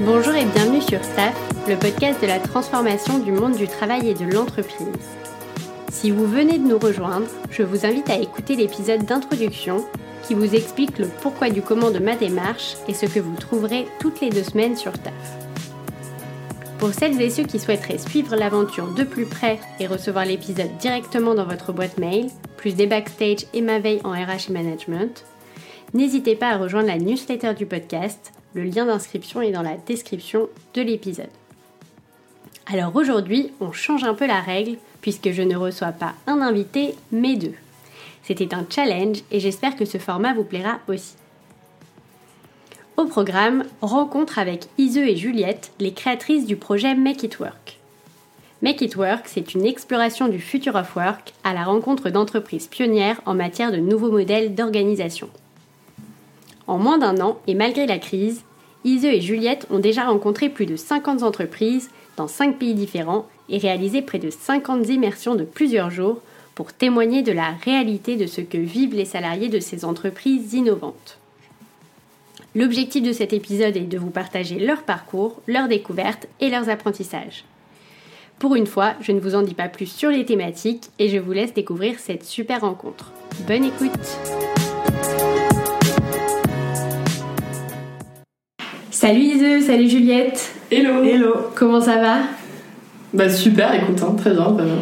Bonjour et bienvenue sur Staff, le podcast de la transformation du monde du travail et de l'entreprise. Si vous venez de nous rejoindre, je vous invite à écouter l'épisode d'introduction qui vous explique le pourquoi du comment de ma démarche et ce que vous trouverez toutes les deux semaines sur TAF. Pour celles et ceux qui souhaiteraient suivre l'aventure de plus près et recevoir l'épisode directement dans votre boîte mail, plus des backstage et ma veille en RH management, n'hésitez pas à rejoindre la newsletter du podcast. Le lien d'inscription est dans la description de l'épisode. Alors aujourd'hui, on change un peu la règle puisque je ne reçois pas un invité mais deux. C'était un challenge et j'espère que ce format vous plaira aussi. Au programme, rencontre avec Ise et Juliette, les créatrices du projet Make It Work. Make It Work, c'est une exploration du future of work à la rencontre d'entreprises pionnières en matière de nouveaux modèles d'organisation. En moins d'un an, et malgré la crise, Ise et Juliette ont déjà rencontré plus de 50 entreprises dans 5 pays différents et réalisé près de 50 immersions de plusieurs jours pour témoigner de la réalité de ce que vivent les salariés de ces entreprises innovantes. L'objectif de cet épisode est de vous partager leur parcours, leurs découvertes et leurs apprentissages. Pour une fois, je ne vous en dis pas plus sur les thématiques et je vous laisse découvrir cette super rencontre. Bonne écoute Salut Ise, salut Juliette Hello Hello Comment ça va? Bah super, écoute, hein, très bien, très bien.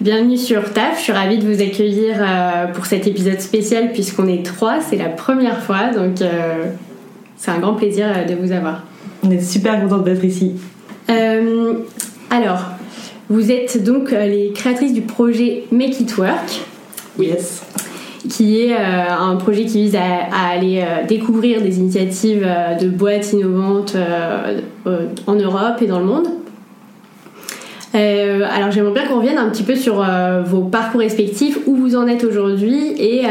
Bienvenue sur TAF, je suis ravie de vous accueillir euh, pour cet épisode spécial puisqu'on est trois, c'est la première fois, donc euh, c'est un grand plaisir euh, de vous avoir. On est super contente d'être ici. Euh, alors, vous êtes donc euh, les créatrices du projet Make It Work, Yes. Qui est euh, un projet qui vise à, aller euh, découvrir des initiatives euh, de boîtes innovantes en Europe et dans le monde. Alors j'aimerais bien qu'on revienne un petit peu sur vos parcours respectifs, où vous en êtes aujourd'hui et,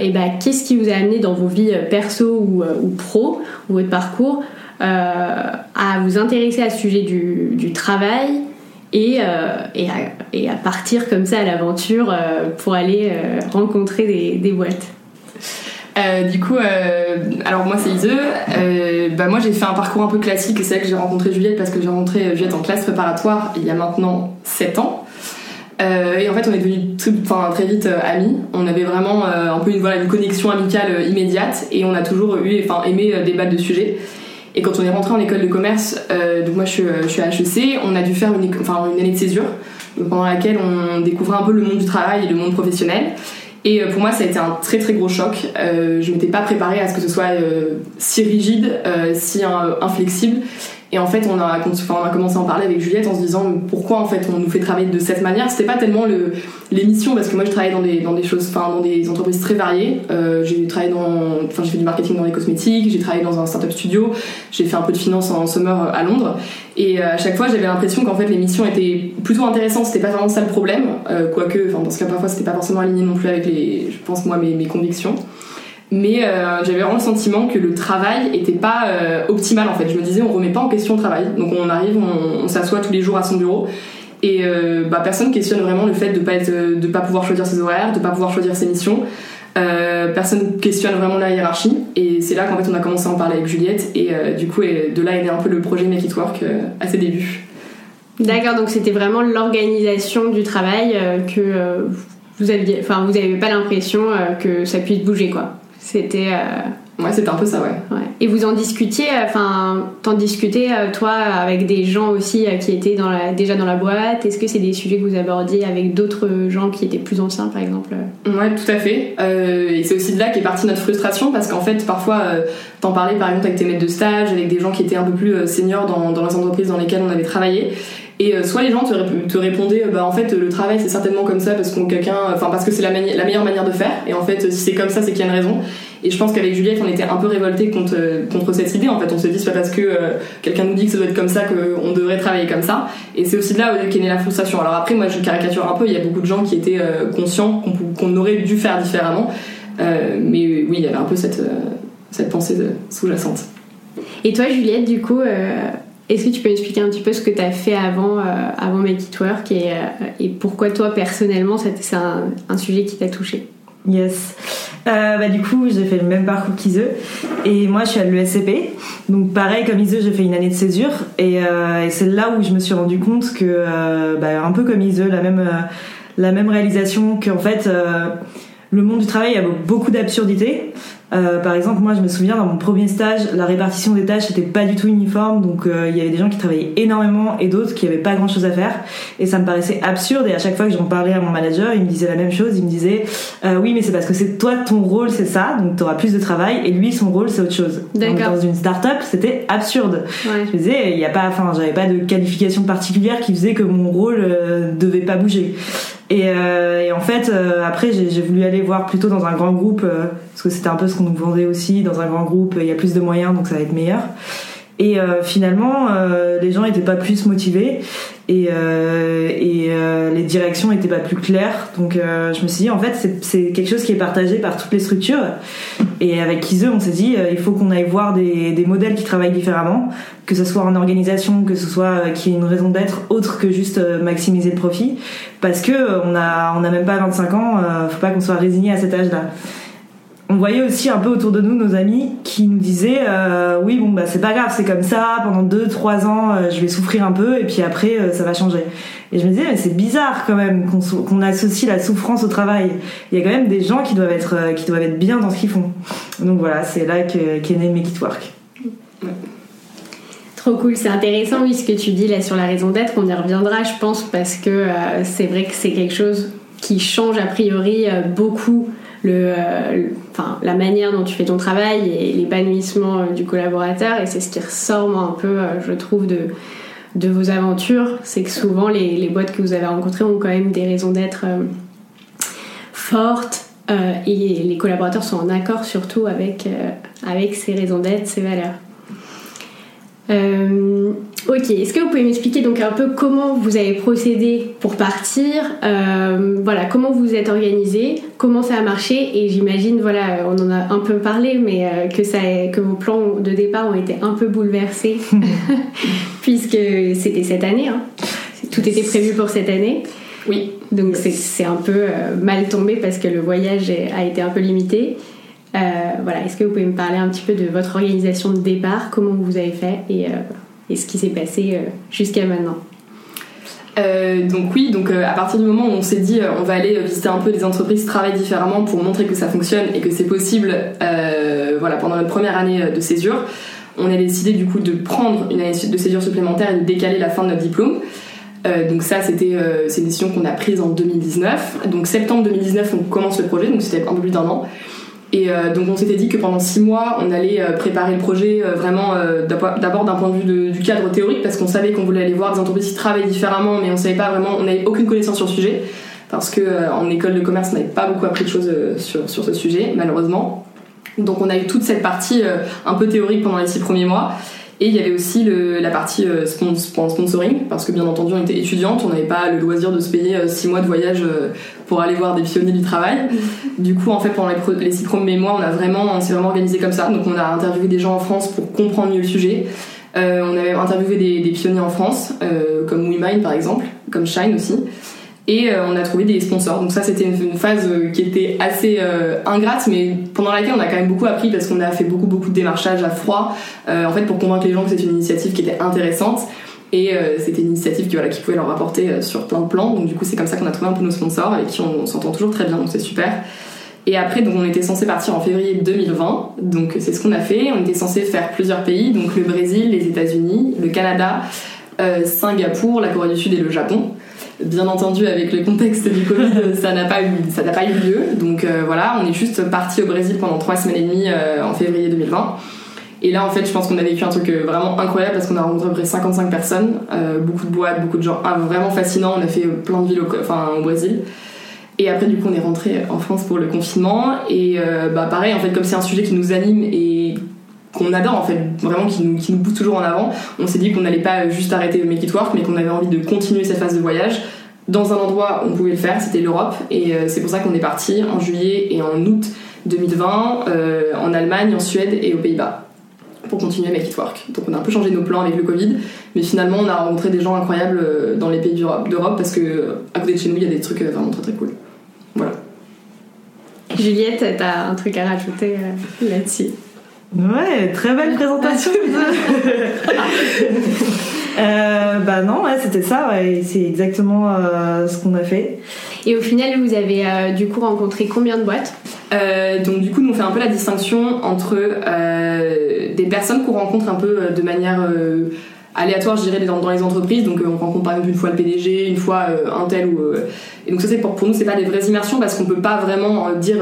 et bah, qu'est-ce qui vous a amené dans vos vies perso ou, pro, ou votre parcours, à vous intéresser à ce sujet du travail et, euh, et, à, partir comme ça à l'aventure euh, pour aller euh, rencontrer des, des boîtes. Du coup, alors moi c'est Ise. Bah moi j'ai fait un parcours un peu classique et c'est là que j'ai rencontré Juliette parce que j'ai rencontré Juliette en classe préparatoire il y a maintenant 7 ans. Et en fait on est devenus très vite amis. On avait vraiment un peu une, une connexion amicale immédiate et on a toujours eu, enfin, aimé débattre de sujets. Et quand on est rentré en école de commerce, euh, donc moi je suis, euh, à HEC, on a dû faire une, année de césure pendant laquelle on découvrait un peu le monde du travail et le monde professionnel. Et euh, pour moi, ça a été un très très gros choc. Je m'étais pas préparée à ce que ce soit si rigide, si inflexible. Et en fait, on a, commencé à en parler avec Juliette en se disant pourquoi en fait on nous fait travailler de cette manière? C'était pas tellement le, les parce que moi je travaillais dans des, choses, enfin dans des entreprises très variées. Euh, j'ai travaillé dans, enfin j'ai fait du marketing dans les cosmétiques, j'ai travaillé dans un startup studio, j'ai fait un peu de finance en summer euh, à Londres. Et euh, à chaque fois, j'avais l'impression qu'en fait les missions étaient plutôt intéressantes. C'était pas vraiment ça le problème, euh, quoique, enfin dans ce cas parfois c'était pas forcément aligné non plus avec les, je pense moi mes convictions. Mais euh, j'avais vraiment le sentiment que le travail était pas euh, optimal en fait. Je me disais on remet pas en question le travail. Donc on arrive, on, s'assoit tous les jours à son bureau et euh, bah, personne questionne vraiment le fait de pas de pas pouvoir choisir ses horaires, de pas pouvoir choisir ses missions. Euh, personne questionne vraiment la hiérarchie et c'est là qu'en fait on a commencé à en parler avec Juliette et du coup de là est né un peu le projet Make It Work à ses débuts. D'accord, donc c'était vraiment l'organisation du travail que vous aviez, enfin vous n'avez pas l'impression que ça puisse bouger quoi. C'était euh, Ouais c'était un peu ça ouais. ouais. Et vous en discutiez, euh, enfin t'en discutais euh, toi avec des gens aussi qui étaient dans la, déjà dans la boîte? Est-ce que c'est des sujets que vous abordiez avec d'autres gens qui étaient plus anciens par exemple? Ouais, tout à fait. Euh, et c'est aussi de là qu'est partie notre frustration parce qu'en fait, parfois, euh, t'en parlais par exemple avec tes maîtres de stage, avec des gens qui étaient un peu plus seniors dans, dans les entreprises dans lesquelles on avait travaillé. Et euh, soit les gens te, rép- te répondaient, euh, bah en fait, le travail c'est certainement comme ça parce qu'on quelqu'un, enfin parce que c'est la, meilleure manière de faire. Et en fait, si c'est comme ça, c'est qu'il y a une raison. Et je pense qu'avec Juliette, on était un peu révoltés contre, euh, contre cette idée. En fait, on se dit c'est pas parce que euh, quelqu'un nous dit que ça doit être comme ça qu'on devrait travailler comme ça. Et c'est aussi de là qu'est née la frustration. Alors après, moi, je caricature un peu. Il y a beaucoup de gens qui étaient euh, conscients qu'on aurait dû faire différemment. Euh, mais oui, il y avait un peu cette, euh, cette pensée sous-jacente. Et toi Juliette, du coup, euh, est-ce que tu peux expliquer un petit peu ce que tu as fait avant, euh, avant Make It Work et, euh, pourquoi toi personnellement c'est un, sujet qui t'a touché? Yes. Euh, bah, du coup, j'ai fait le même parcours qu'Ise. Et moi, je suis à l'ESCP. Donc, pareil, comme Ise, j'ai fait une année de césure. Et, c'est là où je me suis rendu compte que, bah, un peu comme Ise, la même, la même réalisation qu'en fait, le monde du travail a beaucoup d'absurdités. Euh, par exemple, moi, je me souviens dans mon premier stage, la répartition des tâches n'était pas du tout uniforme, donc euh, il y avait des gens qui travaillaient énormément et d'autres qui avaient pas grand-chose à faire, et ça me paraissait absurde. Et à chaque fois que j'en parlais à mon manager, il me disait la même chose. Il me disait, euh, oui, mais c'est parce que c'est toi ton rôle, c'est ça, donc tu auras plus de travail, et lui son rôle c'est autre chose. Donc, dans une start-up, c'était absurde. Ouais. Je me disais, il y a pas, enfin, j'avais pas de qualification particulière qui faisait que mon rôle euh, devait pas bouger. Et, euh, et en fait, euh, après, j'ai j'ai voulu aller voir plutôt dans un grand groupe, euh, parce que c'était un peu ce qu'on nous vendait aussi. Dans un grand groupe, il y a plus de moyens, donc ça va être meilleur. Et euh, finalement, euh, les gens étaient pas plus motivés et, euh, les directions étaient pas plus claires. Donc je me suis dit, en fait, c'est- quelque chose qui est partagé par toutes les structures. Et avec Ise, on s'est dit, il faut qu'on aille voir des, modèles qui travaillent différemment, que ce soit en organisation, que ce soit qu'il y ait une raison d'être autre que juste maximiser le profit, parce que on a même pas 25 ans, faut pas qu'on soit résigné à cet âge-là. On voyait aussi un peu autour de nous nos amis qui nous disaient euh, oui bon bah c'est pas grave c'est comme ça pendant 2-3 ans euh, je vais souffrir un peu et puis après euh, ça va changer. Et je me disais mais c'est bizarre quand même qu'on associe la souffrance au travail. Il y a quand même des gens qui doivent être qui doivent être bien dans ce qu'ils font. Donc voilà c'est là que- qu'est né Make It Work. Trop cool, c'est intéressant oui ce que tu dis là sur la raison d'être, on y reviendra je pense parce que c'est vrai que c'est quelque chose qui change a priori beaucoup euh, le- enfin, la manière dont tu fais ton travail et l'épanouissement euh, du collaborateur et c'est ce qui ressort moi un peu euh, je trouve de, de vos aventures, c'est que souvent les, les boîtes que vous avez rencontrées ont quand même des raisons d'être fortes et les collaborateurs sont en accord surtout avec, avec ces raisons d'être, ces valeurs. Ok, est-ce que vous pouvez m'expliquer donc un peu comment vous avez procédé pour partir euh, Voilà, comment vous vous êtes organisé, comment ça a marché et j'imagine, voilà, on en a un peu parlé, mais euh, que, ça, que vos plans de départ ont été un peu bouleversés puisque c'était cette année. hein. Tout était prévu pour cette année. Oui. Donc c'est- un peu euh, mal tombé parce que le voyage a été un peu limité. Voilà, est-ce que vous pouvez me parler un petit peu de votre organisation de départ, comment vous avez fait et, et ce qui s'est passé euh, jusqu'à maintenant Euh, donc oui, donc euh, à partir du moment où on s'est dit euh, on va aller visiter un peu des entreprises qui travaillent différemment pour montrer que ça fonctionne et que c'est possible, voilà, pendant notre première année de césure, on a décidé du coup de prendre une année de césure supplémentaire et de décaler la fin de notre diplôme. Donc ça, c'était c'est une décision qu'on a prise en 2019. Donc septembre 2019, on commence le projet, donc c'était un peu plus d'un an. Et euh, donc on s'était dit que pendant six mois, on allait euh, préparer le projet euh, vraiment d'abo- d'abord d'un point de vue du cadre théorique, parce qu'on savait qu'on voulait aller voir des entreprises qui travaillent différemment, mais on savait pas vraiment, on n'avait aucune connaissance sur le sujet, parce que en école de commerce, on n'avait pas beaucoup appris de choses sur, sur ce sujet, malheureusement. Donc on a eu toute cette partie un peu théorique pendant les six premiers mois. Et il y avait aussi le- la partie euh, spon- spon- sponsoring, parce que bien entendu on était étudiante, on n'avait pas le loisir de se payer euh, six mois de voyage euh, pour aller voir des pionniers du travail. Du coup, en fait, pendant les, les six premiers mois, on a vraiment, on s'est vraiment organisé comme ça. Donc, on a interviewé des gens en France pour comprendre mieux le sujet. Euh, on avait interviewé des, des pionniers en France, euh, comme WeMind par exemple, comme Shine aussi. Et euh, on a trouvé des sponsors. Donc ça, c'était une, phase euh, qui était assez euh, ingrate, mais pendant laquelle on a quand même beaucoup appris parce qu'on a fait beaucoup beaucoup de démarchage à froid, en fait, pour convaincre les gens que c'était une initiative qui était intéressante. Et c'était une initiative qui, voilà, qui pouvait leur apporter euh, sur plein de plans. Donc du coup, c'est comme ça qu'on a trouvé un peu nos sponsors avec qui on, s'entend toujours très bien, donc c'est super. Et après, donc on était censé partir en février 2020, donc c'est ce qu'on a fait. On était censé faire plusieurs pays, donc le Brésil, les États-Unis, le Canada, euh, Singapour, la Corée du Sud et le Japon. Bien entendu, avec le contexte du Covid, ça n'a pas eu, ça n'a pas eu lieu. Donc euh, voilà, on est juste parti au Brésil pendant trois semaines et demie euh, en février 2020. Et là, en fait, je pense qu'on a vécu un truc vraiment incroyable parce qu'on a rencontré à peu près 55 personnes, beaucoup de boîtes, beaucoup de gens, ah, vraiment fascinant. On a fait plein de villes au, enfin, au Brésil. Et après, du coup, on est rentré en France pour le confinement. Et bah, pareil, en fait, comme c'est un sujet qui nous anime et qu'on adore, en fait, vraiment qui nous, qui nous pousse toujours en avant, on s'est dit qu'on n'allait pas juste arrêter Make It Work, mais qu'on avait envie de continuer cette phase de voyage dans un endroit où on pouvait le faire, c'était l'Europe. Et euh, c'est pour ça qu'on est parti en juillet et en août 2020 euh, en Allemagne, en Suède et aux Pays-Bas pour continuer Make It Work. Donc on a un peu changé nos plans avec le Covid, mais finalement on a rencontré des gens incroyables euh, dans les pays d'Europe parce que à côté de chez nous il y a des trucs vraiment très très cool. Voilà. Juliette, t'as un truc à rajouter là-dessus? Ouais, très belle présentation. euh, bah non, ouais, c'était ça, ouais, c'est exactement euh, ce qu'on a fait. Et au final, vous avez euh, du coup rencontré combien de boîtes? Euh, Donc du coup, nous on fait un peu la distinction entre des personnes qu'on rencontre un peu de manière aléatoire, je dirais, dans, les entreprises. Donc, on rencontre par exemple une fois le PDG, une fois un tel ou. et donc, ça, c'est pour, pour nous, c'est pas des vraies immersions parce qu'on peut pas vraiment dire.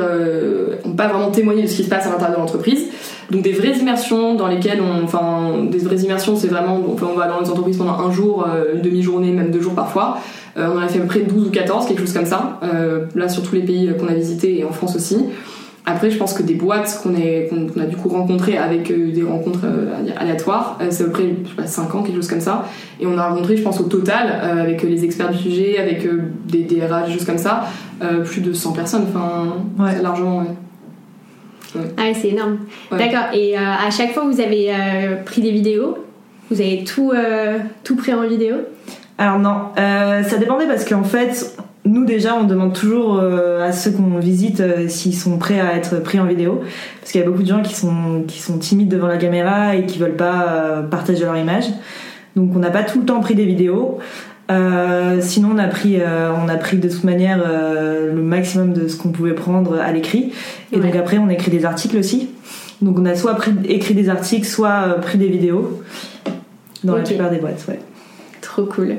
on peut pas vraiment témoigner de ce qui se passe à l'intérieur de l'entreprise. Donc des vraies immersions dans lesquelles on, enfin des vraies immersions, c'est vraiment, on, on va dans les entreprises pendant un jour, euh, une demi-journée, même deux jours parfois. Euh, on en a fait à peu près 12 ou 14, quelque chose comme ça. Euh, là sur tous les pays qu'on a visités et en France aussi. Après, je pense que des boîtes qu'on qu'on a du coup rencontrées avec des rencontres aléatoires, c'est à peu près je sais pas, 5 ans, quelque chose comme ça. Et on a rencontré, je pense, au total, avec les experts du sujet, avec des DRH, des choses comme ça, plus de 100 personnes. Enfin, largement, ouais. Ah, c'est énorme. D'accord. Et euh, à chaque fois, vous avez euh, pris des vidéos Vous avez tout, euh, tout pris en vidéo? Alors non, ça dépendait parce qu'en fait, nous déjà, on demande toujours à ceux qu'on visite s'ils sont prêts à être pris en vidéo. Parce qu'il y a beaucoup de gens qui sont, qui sont timides devant la caméra et qui veulent pas partager leur image. Donc on n'a pas tout le temps pris des vidéos. Euh, sinon, on a pris, euh, on a pris de toute manière euh, le maximum de ce qu'on pouvait prendre à l'écrit. Et donc après, on écrit des articles aussi. Donc on a soit pris, écrit des articles, soit pris des vidéos dans la plupart des boîtes. Ouais. Trop cool.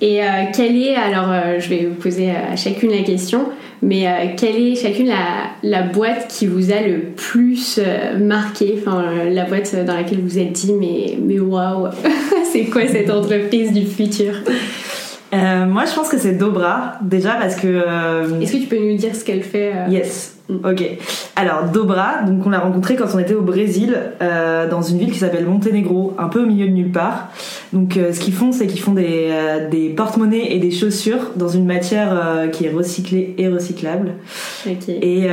Et quelle est, alors je vais vous poser à chacune la question, mais quelle est chacune la, la, boîte qui vous a le plus marqué, enfin la boîte dans laquelle vous êtes dit mais, mais waouh c'est quoi cette entreprise du futur? Euh, moi, je pense que c'est Dobra, déjà parce que. Euh, Est-ce que tu peux nous dire ce qu'elle fait euh? Yes. Ok. Alors Dobra, donc on l'a rencontré quand on était au Brésil, euh, dans une ville qui s'appelle Monténégro, un peu au milieu de nulle part. Donc euh, ce qu'ils font, c'est qu'ils font des, euh, des porte-monnaies et des chaussures dans une matière qui est recyclée et recyclable. Okay. Et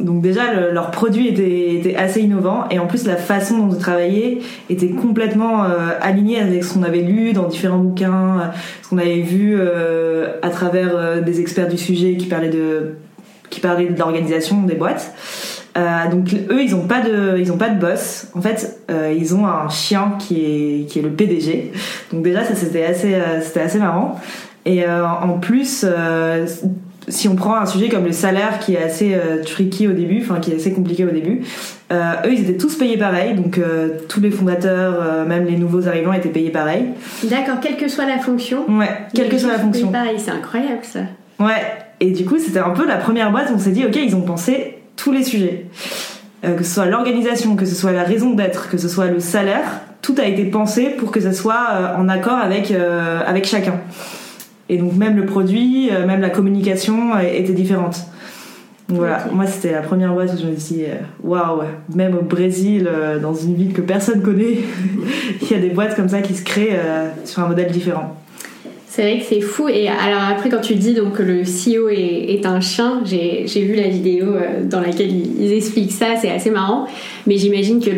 donc déjà leur produit était, était, assez innovant et en plus la façon dont ils travaillaient était complètement alignée avec ce qu'on avait lu dans différents bouquins, ce qu'on avait vu à travers des experts du sujet qui parlaient de qui parlait de l'organisation des boîtes. Euh, donc eux, ils ont pas de, ils ont pas de boss. En fait, euh, ils ont un chien qui est qui est le PDG. Donc déjà, ça c'était assez, euh, c'était assez marrant. Et en plus, si on prend un sujet comme le salaire qui est assez tricky au début, enfin qui est assez compliqué au début, eux ils étaient tous payés pareil, donc tous les fondateurs, même les nouveaux arrivants étaient payés pareil. D'accord, quelle que soit la fonction. Ouais, quelle que soit la fonction. Pareil, c'est incroyable ça. Ouais, et du coup, c'était un peu la première boîte où on s'est dit, ok, ils ont pensé tous les sujets. Euh, que ce soit l'organisation, que ce soit la raison d'être, que ce soit le salaire, tout a été pensé pour que ça soit euh, en accord avec, euh, avec chacun. Et donc même le produit, même la communication était différente. Donc voilà, moi c'était la première boîte où je me suis dit, waouh, même au Brésil, dans une ville que personne connaît, il y a des boîtes comme ça qui se créent sur un modèle différent. C'est vrai que c'est fou. Et alors après, quand tu dis donc que le CEO est, un chien, j'ai vu la vidéo euh, dans laquelle ils, expliquent ça, c'est assez marrant. Mais j'imagine que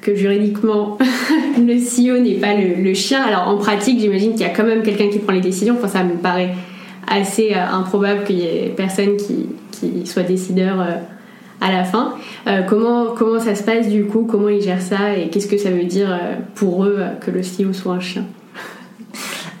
que juridiquement le CEO n'est pas le, chien. Alors en pratique, j'imagine qu'il y a quand même quelqu'un qui prend les décisions. Enfin, ça me paraît assez euh, improbable qu'il y ait personne qui, qui soit décideur euh, à la fin. comment, comment ça se passe du coup? Comment ils gèrent ça? Et qu'est-ce que ça veut dire pour eux que le CEO soit un chien?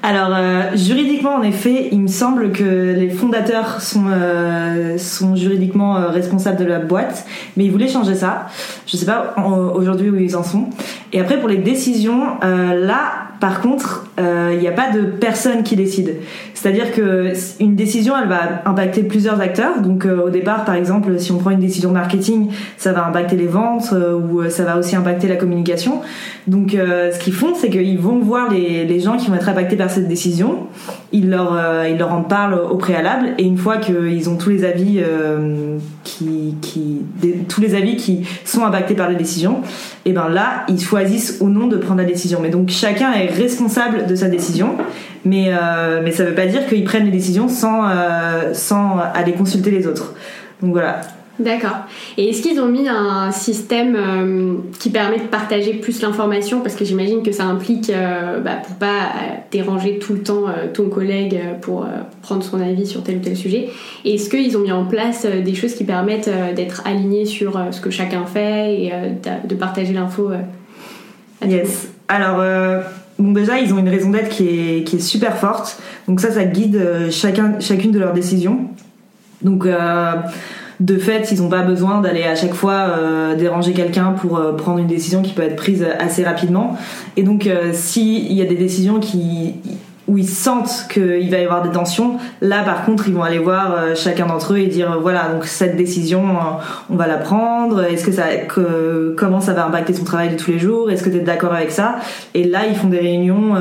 Alors euh, juridiquement en effet, il me semble que les fondateurs sont euh, sont juridiquement euh, responsables de la boîte, mais ils voulaient changer ça. Je sais pas aujourd'hui où ils en sont. Et après pour les décisions, là par contre, il n'y a pas de personne qui décide. C'est-à-dire que une décision, elle va impacter plusieurs acteurs. Donc au départ, par exemple, si on prend une décision marketing, ça va impacter les ventes ou ça va aussi impacter la communication. Donc ce qu'ils font, c'est qu'ils vont voir les, les gens qui vont être impactés par cette décision, ils leur, euh, ils leur en parlent au préalable et une fois qu'ils ont tous les avis euh, qui, qui tous les avis qui sont impactés par la décision, et ben là ils choisissent ou non de prendre la décision. Mais donc chacun responsable de sa décision, mais euh, mais ça veut pas dire qu'ils prennent les décisions sans sans aller consulter les autres. Donc voilà. D'accord. Et est-ce qu'ils ont mis un système euh, qui permet de partager plus l'information? Parce que j'imagine que ça implique, euh, bah, pour pas déranger tout le temps ton collègue pour prendre son avis sur tel ou tel sujet. Est-ce qu'ils ont mis en place des choses qui permettent d'être alignés sur ce que chacun fait et de partager l'info Yes. Alors, bon, déjà, ils ont une raison d'être qui est, super forte. Donc ça, ça guide chacun, chacune de leurs décisions. Donc de fait, ils n'ont pas besoin d'aller à chaque fois euh, déranger quelqu'un pour euh, prendre une décision qui peut être prise assez rapidement. Et donc, euh, s'il y a des décisions qui où ils sentent qu'il va y avoir des tensions, là par contre ils vont aller voir chacun d'entre eux et dire voilà donc cette décision on va la prendre, est-ce que ça comment ça va impacter son travail de tous les jours, est-ce que tu es d'accord avec ça? Et là ils font des réunions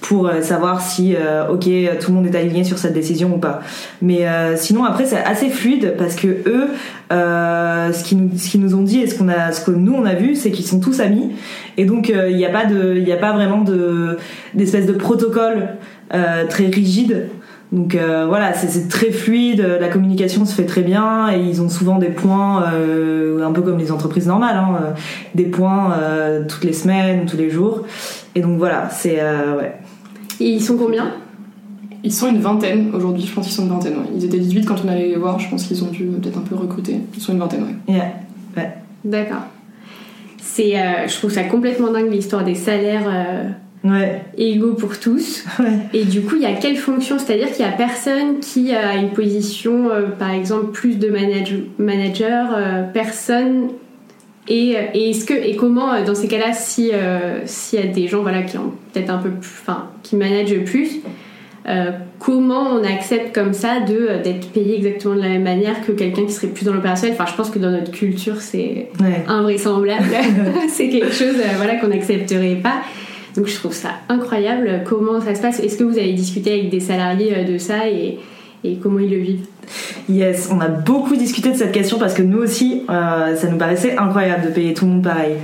pour euh, savoir si euh, ok tout le monde est aligné sur cette décision ou pas mais euh, sinon après c'est assez fluide parce que eux ce qu'ils nous ce qu'ils nous ont dit et ce qu'on a ce que nous on a vu c'est qu'ils sont tous amis et donc il n'y a pas de il a pas vraiment de d'espèce de protocole très rigide donc voilà, c'est très fluide, la communication se fait très bien et ils ont souvent des points, un peu comme les entreprises normales, hein, des points toutes les semaines, tous les jours. Et donc voilà, c'est ouais. Et ils sont combien Ils sont une vingtaine aujourd'hui, je pense qu'ils sont une vingtaine. Ils étaient 18 quand on allait les voir, je pense qu'ils ont dû peut-être un peu recruter. Ils sont une vingtaine, ouais. Yeah. ouais. D'accord. C'est, euh, je trouve ça complètement dingue l'histoire des salaires euh, ouais. égaux pour tous. Ouais. Et du coup, il y a quelle fonction? C'est-à-dire qu'il y a personne qui a une position, euh, par exemple, plus de manager, personne et, est-ce que et comment dans ces cas-là si s'il y a des gens voilà qui ont peut-être un peu plus enfin qui manage plus, euh, comment on accepte comme ça de euh, d'être payé exactement de la même manière que quelqu'un qui serait plus dans l'opérationnel? Enfin, je pense que dans notre culture, c'est invraisemblable. c'est quelque chose euh, voilà qu'on n'accepterait pas. Donc, je trouve ça incroyable. Comment ça se passe Est-ce que vous avez discuté avec des salariés de ça et, et comment ils le vivent Yes, on a beaucoup discuté de cette question parce que nous aussi, ça nous paraissait incroyable de payer tout le monde pareil.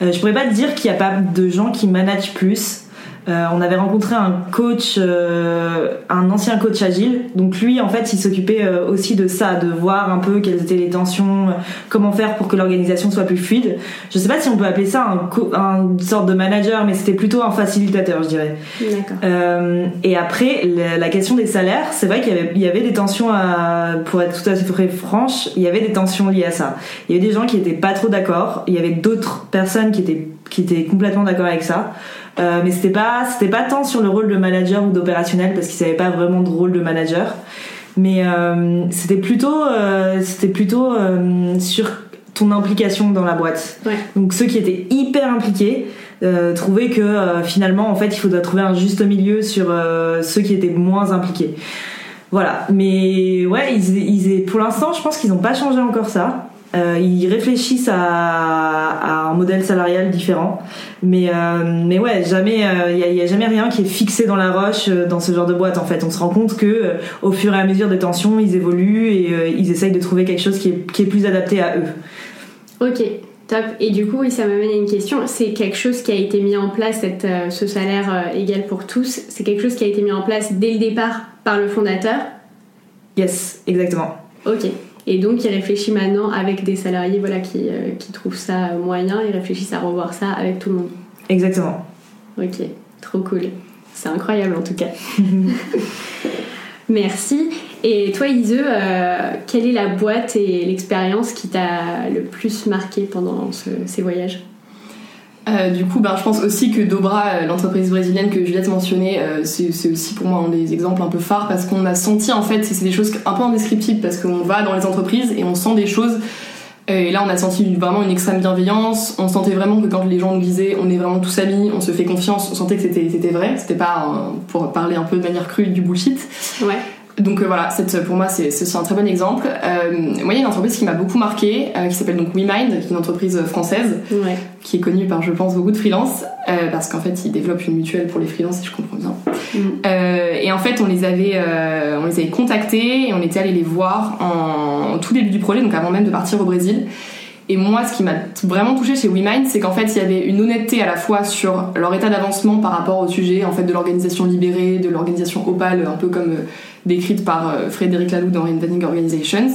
je pourrais pas te dire qu'il n'y a pas de gens qui managent plus. Euh, on avait rencontré un coach, euh, un ancien coach agile. Donc lui, en fait, il s'occupait euh, aussi de ça, de voir un peu quelles étaient les tensions, comment faire pour que l'organisation soit plus fluide. Je sais pas si on peut appeler ça un, un sorte de manager, mais c'était plutôt un facilitateur, je dirais. et après, la, question des salaires, c'est vrai qu'il y y avait des tensions, à, pour être tout à fait franche, il y avait des tensions liées à ça. Il y avait des gens qui étaient pas trop d'accord. Il y avait d'autres personnes qui étaient qui étaient complètement d'accord avec ça. Euh, mais c'était pas c'était pas tant sur le rôle de manager ou d'opérationnel parce qu'ils n'avaient pas vraiment de rôle de manager. Mais euh, c'était plutôt euh, c'était plutôt sur ton implication dans la boîte. Donc ceux qui étaient hyper impliqués trouvaient que finalement en fait il faudrait trouver un juste milieu sur ceux qui étaient moins impliqués. Voilà. Mais ouais ils, ils pour l'instant je pense qu'ils n'ont pas changé encore ça euh, ils réfléchissent à, à, un modèle salarial différent, mais euh, mais ouais, jamais il euh, y, a, jamais rien qui est fixé dans la roche dans ce genre de boîte. En fait, on se rend compte que au fur et à mesure des tensions, ils évoluent et ils essayent de trouver quelque chose qui est, qui est plus adapté à eux. Ok, top. Et du coup, oui, ça m'amène à une question. C'est quelque chose qui a été mis en place, cette, ce salaire égal pour tous. C'est quelque chose qui a été mis en place dès le départ par le fondateur? Yes, exactement. Ok. Et donc, il réfléchit maintenant avec des salariés voilà, qui, euh, qui trouvent ça moyen, ils réfléchissent à revoir ça avec tout le monde. Exactement. Ok, trop cool. C'est incroyable en tout cas. Merci. Et toi, Ise, euh, quelle est la boîte et l'expérience qui t'a le plus marqué pendant ces voyages? Euh, du coup, ben, je pense aussi que Dobra, euh, l'entreprise brésilienne que Juliette mentionnait, euh, c'est aussi pour moi un des exemples un peu phares parce qu'on a senti en fait, c'est des choses un peu indescriptibles parce qu'on va dans les entreprises et on sent des choses. Et là, on a senti vraiment une extrême bienveillance. On sentait vraiment que quand les gens nous disaient on est vraiment tous amis, on se fait confiance, on sentait que c'était vrai. C'était pas, pour parler un peu de manière crue, du bullshit. Ouais. Donc euh, voilà, cette, pour moi c'est un très bon exemple. Euh, moi il y a une entreprise qui m'a beaucoup marqué, euh, qui s'appelle donc WeMind, qui est une entreprise française, qui est connue par je pense beaucoup de freelance, parce qu'en fait ils développent une mutuelle pour les freelances si je comprends bien. Mm. et en fait on les avait, on les avait contactés et on était allé les voir en, tout début du projet, donc avant même de partir au Brésil. Et moi, ce qui m'a vraiment touché chez WeMind, c'est qu'en fait, il y avait une honnêteté à la fois sur leur état d'avancement par rapport au sujet en fait de l'organisation libérée, de l'organisation Opal, un peu comme décrite par euh, Frédéric Laloux dans Inventing Organizations.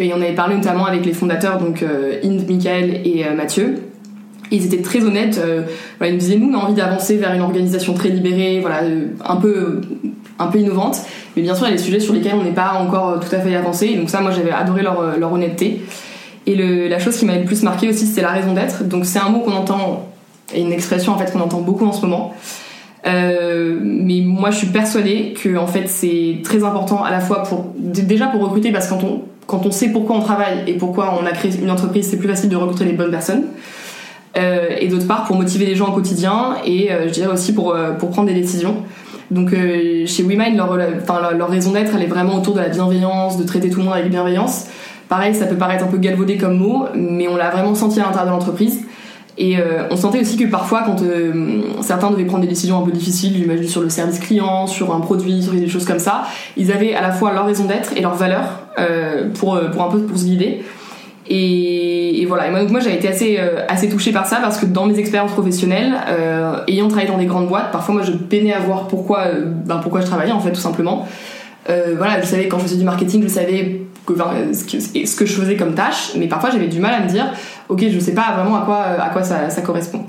Et on avait parlé notamment avec les fondateurs, donc Inde, Michael et Mathieu. Ils étaient très honnêtes. ils nous disaient nous on a envie d'avancer vers une organisation très libérée, voilà, un peu un peu innovante. Mais bien sûr, il y a des sujets sur lesquels on n'est pas encore tout à fait avancé. donc ça, moi, j'avais adoré leur honnêteté. Et la chose qui m'avait le plus marqué aussi, c'était la raison d'être. Donc c'est un mot qu'on entend, et une expression en fait qu'on entend beaucoup en ce moment. Euh, mais moi, je suis persuadée que en fait, c'est très important à la fois pour déjà pour recruter parce que quand on quand on sait pourquoi on travaille et pourquoi on a créé une entreprise, c'est plus facile de recruter les bonnes personnes. Euh, et d'autre part, pour motiver les gens au quotidien et euh, je dirais aussi pour, pour prendre des décisions. Donc chez WeMind, leur, leur raison d'être, elle est vraiment autour de la bienveillance, de traiter tout le monde avec bienveillance. Pareil, ça peut paraître un peu galvaudé comme mot, mais on l'a vraiment senti à l'intérieur de l'entreprise. Et euh, on sentait aussi que parfois, quand euh, certains devaient prendre des décisions un peu difficiles, j'imagine sur le service client, sur un produit, sur des choses comme ça, ils avaient à la fois leur raison d'être et leur valeur euh, pour, pour un peu pour se guider. Et, voilà. Et moi, moi j'avais été assez, assez touchée par ça parce que dans mes expériences professionnelles, ayant travaillé dans des grandes boîtes, parfois moi je peinais à voir pourquoi, ben, pourquoi je travaillais en fait, tout simplement. voilà, je savais quand je faisais du marketing, je savais ce, que, je faisais comme tâche, mais parfois j'avais du mal à me dire, ok, je sais pas vraiment à quoi, à quoi ça, correspond.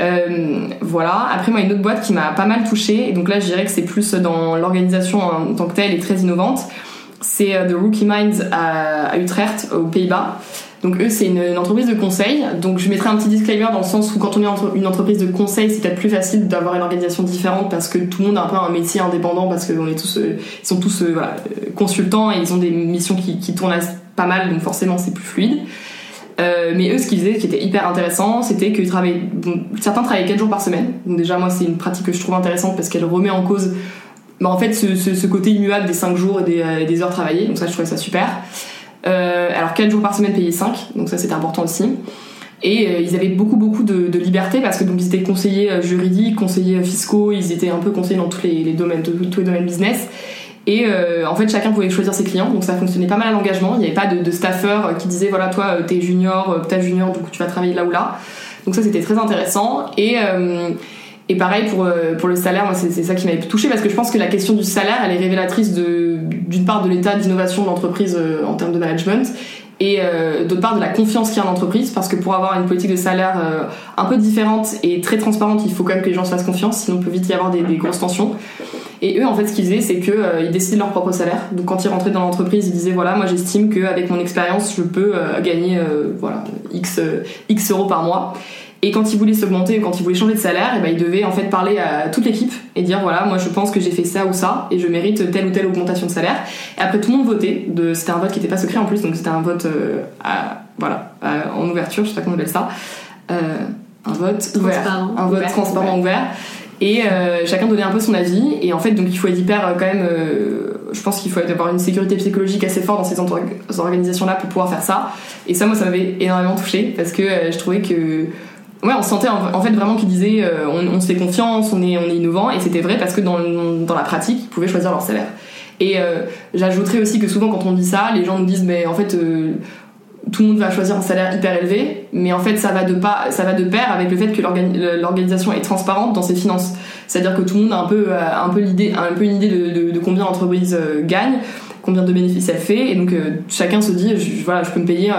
Euh, voilà. Après, moi, une autre boîte qui m'a pas mal touchée, et donc là, je dirais que c'est plus dans l'organisation en tant que telle et très innovante, c'est euh, The Rookie Minds à Utrecht, aux Pays-Bas. Donc eux, c'est une, entreprise de conseil. Donc je mettrai un petit disclaimer dans le sens où quand on est une entreprise de conseil, c'est peut-être plus facile d'avoir une organisation différente parce que tout le monde a un peu un métier indépendant parce qu'on est tous, euh, ils sont tous euh, euh, consultants et ils ont des missions qui, tournent pas mal, donc forcément c'est plus fluide. Mais eux, ce qu'ils faisaient, qui était hyper intéressant, c'était qu'ils travaillaient. certains travaillaient 4 jours par semaine. Donc déjà, moi, c'est une pratique que je trouve intéressante parce qu'elle remet en cause, bah, en fait, ce, ce, côté immuable des 5 jours et des, des heures travaillées. Donc ça, je trouvais ça super. Euh, alors 4 jours par semaine payés 5, donc ça c'était important aussi. Et euh, ils avaient beaucoup beaucoup de, liberté parce que donc ils étaient conseillers euh, juridiques, conseillers fiscaux, ils étaient un peu conseillers dans tous les, domaines, tous les domaines business. Et en fait, chacun pouvait choisir ses clients, donc ça fonctionnait pas mal à l'engagement. Il n'y avait pas de, de staffeur qui disait voilà, toi, t'es junior, t'es junior, coup tu vas travailler là ou là. Donc ça, c'était très intéressant. Et, et pareil pour, euh, pour le salaire, moi c'est ça qui m'avait touché parce que je pense que la question du salaire, elle est révélatrice d'une part de l'état d'innovation de l'entreprise euh, en termes de management et euh, d'autre part de la confiance qu'il y a en l'entreprise parce que pour avoir une politique de salaire un peu différente et très transparente, il faut quand même que les gens se fassent confiance, sinon il peut vite y avoir des, des grosses tensions. Et eux, en fait, ce qu'ils faisaient, c'est qu'ils ils décidaient leur propre salaire. Donc, quand ils rentraient dans l'entreprise, ils disaient voilà, moi, j'estime qu'avec mon expérience, je peux gagner voilà x x euros par mois. Et quand il voulait s'augmenter ou quand il voulait changer de salaire, et eh ben il devait en fait parler à toute l'équipe et dire voilà, moi je pense que j'ai fait ça ou ça et je mérite telle ou telle augmentation de salaire. Et après tout le monde votait. De, c'était un vote qui n'était pas secret en plus, donc c'était un vote euh, voilà en ouverture, je sais pas comment on appelle ça. Euh, un vote ouvert, un vote transparent ouvert. Et euh, chacun donnait un peu son avis. Et en fait, donc il faut être hyper quand même. je pense qu'il faut avoir une sécurité psychologique assez forte dans ces organisations-là pour pouvoir faire ça. Et ça, moi, ça m'avait énormément touché parce que je trouvais que ouais, on sentait en fait vraiment qu'ils disaient euh, on, se fait confiance, on est, innovant, et c'était vrai parce que dans, la pratique, ils pouvaient choisir leur salaire. Et euh, j'ajouterais aussi que souvent quand on dit ça, les gens nous disent mais en fait euh, tout le monde va choisir un salaire hyper élevé, mais en fait ça va de pas, ça va de pair avec le fait que l'organisation est transparente dans ses finances. C'est-à-dire que tout le monde a un peu, un peu l'idée, un peu une idée de, combien l'entreprise gagne, combien de bénéfices elle fait, et donc chacun se dit voilà je peux me payer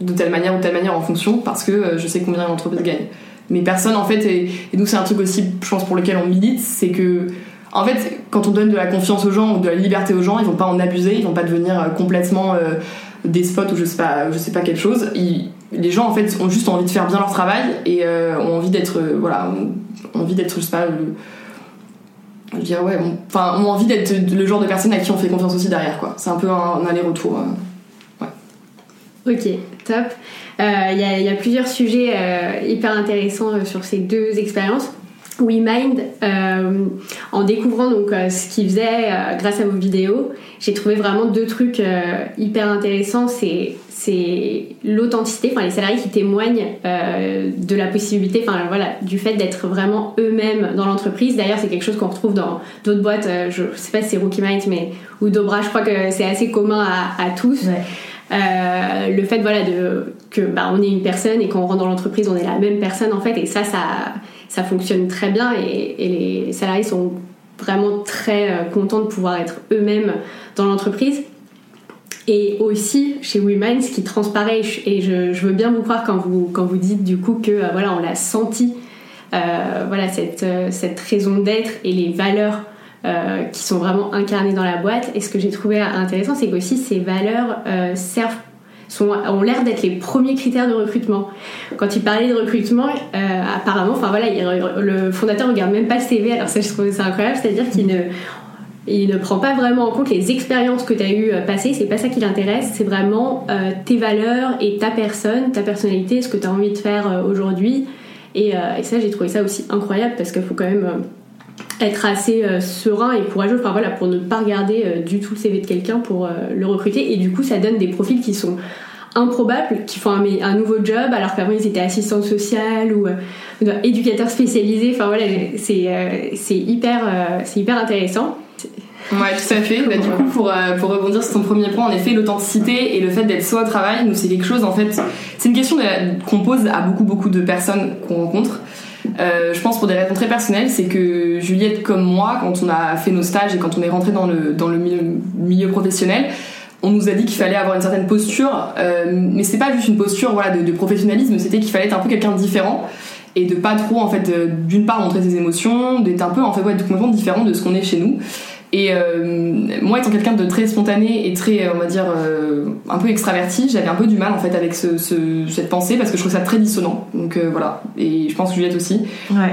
de telle manière ou telle manière en fonction parce que euh, je sais combien l'entreprise gagne. Mais personne en fait, et, nous c'est un truc aussi, je pense, pour lequel on milite, c'est que en fait, quand on donne de la confiance aux gens ou de la liberté aux gens, ils vont pas en abuser, ils vont pas devenir euh, complètement euh, des spots ou je sais pas, je sais pas quelque chose. les gens en fait ont juste envie de faire bien leur travail et ont envie d'être, voilà, ont envie d'être, je sais pas, je dirais ouais, enfin, ont envie d'être le genre de personne à qui on fait confiance aussi derrière quoi. C'est un peu un, aller-retour. Ok, top. Il euh, y, a plusieurs sujets euh, hyper intéressants euh, sur ces deux expériences. WeMind, euh, en découvrant donc ce qu'ils faisaient grâce à vos vidéos, j'ai trouvé vraiment deux trucs hyper intéressants. C'est l'authenticité, enfin les salariés qui témoignent de la possibilité, enfin voilà, du fait d'être vraiment eux-mêmes dans l'entreprise. D'ailleurs, c'est quelque chose qu'on retrouve dans d'autres boîtes. je, sais pas si c'est Rookie Mind, mais ou Dobra, je crois que c'est assez commun à, tous. Euh, le fait voilà de que bah, on est une personne et quand on rentre dans l'entreprise on est la même personne en fait et ça ça ça fonctionne très bien et, les salariés sont vraiment très euh, contents de pouvoir être eux-mêmes dans l'entreprise. Et aussi chez WeMind, ce qui transparaît, et je, veux bien vous croire quand vous, quand vous dites du coup que euh, voilà, on l'a senti, voilà, cette, cette raison d'être et les valeurs euh, qui sont vraiment incarnées dans la boîte. Et ce que j'ai trouvé intéressant, c'est qu'aussi ces valeurs servent sont, ont l'air d'être les premiers critères de recrutement. Quand il parlait de recrutement, apparemment, enfin voilà, le fondateur regarde même pas le CV. Alors ça, je trouve ça incroyable, c'est-à-dire qu'il ne il ne prend pas vraiment en compte les expériences que tu as eues passées, c'est pas ça qui l'intéresse, c'est vraiment euh, tes valeurs et ta personne, ta personnalité, ce que tu as envie de faire euh, aujourd'hui. Euh, et, ça, j'ai trouvé ça aussi incroyable parce qu'il faut quand même être assez serein et courageux pour ne pas regarder du tout le CV de quelqu'un pour le recruter. Et du coup, ça donne des profils qui sont improbables, qui font un, nouveau job alors qu'avant ils étaient assistants sociaux ou éducateurs spécialisés. Enfin voilà, c'est hyper, c'est hyper intéressant. Ouais, tout à fait. Bah, du coup, pour, euh, pour rebondir sur ton premier point, en effet, l'authenticité et le fait d'être soi au travail, nous, c'est quelque chose, en fait, c'est une question qu'on pose à beaucoup, beaucoup de personnes qu'on rencontre. Euh, je pense pour des raisons très personnelles, c'est que Juliette comme moi, quand on a fait nos stages et quand on est rentré dans le, milieu, professionnel, on nous a dit qu'il fallait avoir une certaine posture, euh, mais c'est pas juste une posture voilà, de, de professionnalisme, c'était qu'il fallait être un peu quelqu'un de différent et de pas trop en fait d'une part montrer ses émotions, d'être un peu en fait ouais, complètement différent de ce qu'on est chez nous. Et euh, moi, étant quelqu'un de très spontané et très, on va dire, euh, un peu extraverti, j'avais un peu du mal en fait avec ce, cette pensée parce que je trouve ça très dissonant. Donc euh, voilà. Et je pense que Juliette aussi.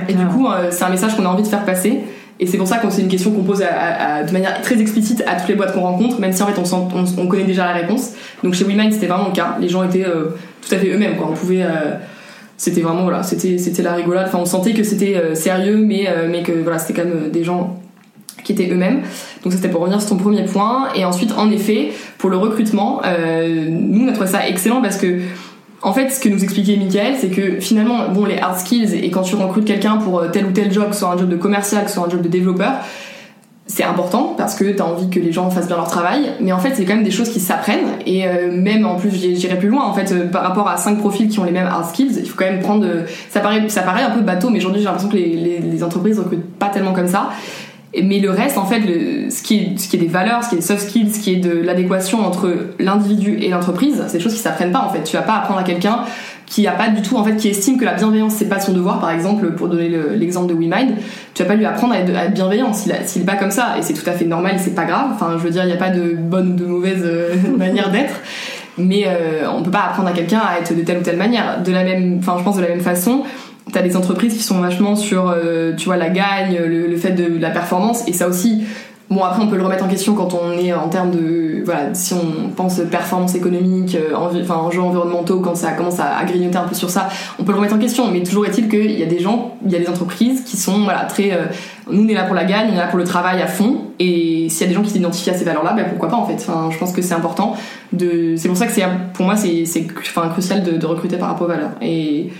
et du coup, c'est un message qu'on a envie de faire passer. Et c'est pour ça que c'est une question qu'on pose de manière très explicite à toutes les boîtes qu'on rencontre, même si en fait on, on, connaît déjà la réponse. Donc chez WeMind, c'était vraiment le cas. Les gens étaient tout à fait eux-mêmes. Quoi. On pouvait c'était vraiment voilà c'était c'était la rigolade enfin on sentait que c'était sérieux mais mais que voilà c'était quand même des gens qui étaient eux-mêmes. Donc ça c'était pour revenir sur ton premier point. Et ensuite, en effet, pour le recrutement, euh, nous on a trouvé ça excellent parce que en fait, ce que nous expliquait Michael, c'est que finalement, bon, les hard skills, et quand tu recrutes quelqu'un pour euh, tel ou tel job, que ce soit un job de commercial, que ce soit un job de développeur, c'est important parce que t'as envie que les gens fassent bien leur travail, mais en fait, c'est quand même des choses qui s'apprennent. Et euh, même en plus, j'irai plus loin, en fait, euh, par rapport à cinq profils qui ont les mêmes hard skills, il faut quand même prendre. ça, paraît, ça paraît un peu bateau, mais aujourd'hui, j'ai l'impression que les, les, les entreprises recrutent pas tellement comme ça mais le reste en fait le, ce, qui est, ce qui est des valeurs ce qui est des soft skills ce qui est de l'adéquation entre l'individu et l'entreprise c'est des choses qui s'apprennent pas en fait. Tu vas pas apprendre à quelqu'un qui a pas du tout en fait qui estime que la bienveillance c'est pas son devoir par exemple pour donner l'exemple de WeMind tu vas pas lui apprendre à être, bienveillant. S'il est pas comme ça et c'est tout à fait normal c'est pas grave. Enfin je veux dire il y a pas de bonne ou de mauvaise euh, manière d'être. Mais euh, on peut pas apprendre à quelqu'un à être de telle ou telle manière. De la même enfin je pense de la même façon t'as des entreprises qui sont vachement sur euh, tu vois la gagne le, fait de la performance et ça aussi bon après on peut le remettre en question quand on est en termes de voilà si on pense performance économique euh, enfin enjeux environnementaux quand ça commence à, grignoter un peu sur ça on peut le remettre en question. Mais toujours est-il qu'il y a des gens il y a des entreprises qui sont voilà très euh, nous on est là pour la gagne on est là pour le travail à fond et s'il y a des gens qui s'identifient à ces valeurs là ben pourquoi pas en fait. Enfin je pense que c'est important de c'est pour ça que c'est pour moi c'est c'est enfin crucial de, de recruter par rapport aux valeurs. Et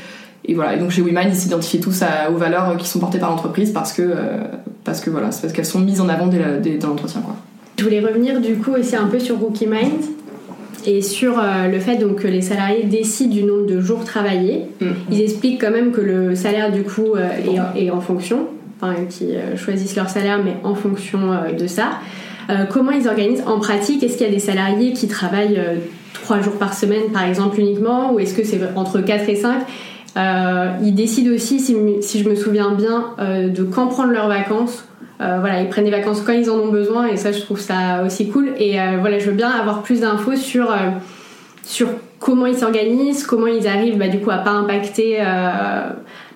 et voilà. Et donc chez WeMind, ils s'identifient tous aux valeurs qui sont portées par l'entreprise parce que, euh, parce que voilà, c'est parce qu'elles sont mises en avant dès, dans l'entretien. Quoi. Je voulais revenir du coup aussi un peu sur Rookie Mind et sur euh, le fait donc, que les salariés décident du nombre de jours travaillés. Mm. Ils expliquent quand même que le salaire du coup euh, est, est, en fonction, enfin qu'ils choisissent leur salaire mais en fonction de ça. comment ils organisent en pratique? Est-ce qu'il y a des salariés qui travaillent trois jours par semaine par exemple uniquement ou est-ce que c'est entre 4 et 5 euh, ils décident aussi, si, je me souviens bien, euh, de quand prendre leurs vacances. Euh, voilà, ils prennent des vacances quand ils en ont besoin et ça, je trouve ça aussi cool. Et voilà, je veux bien avoir plus d'infos sur sur comment ils s'organisent, comment ils arrivent, bah, du coup, à pas impacter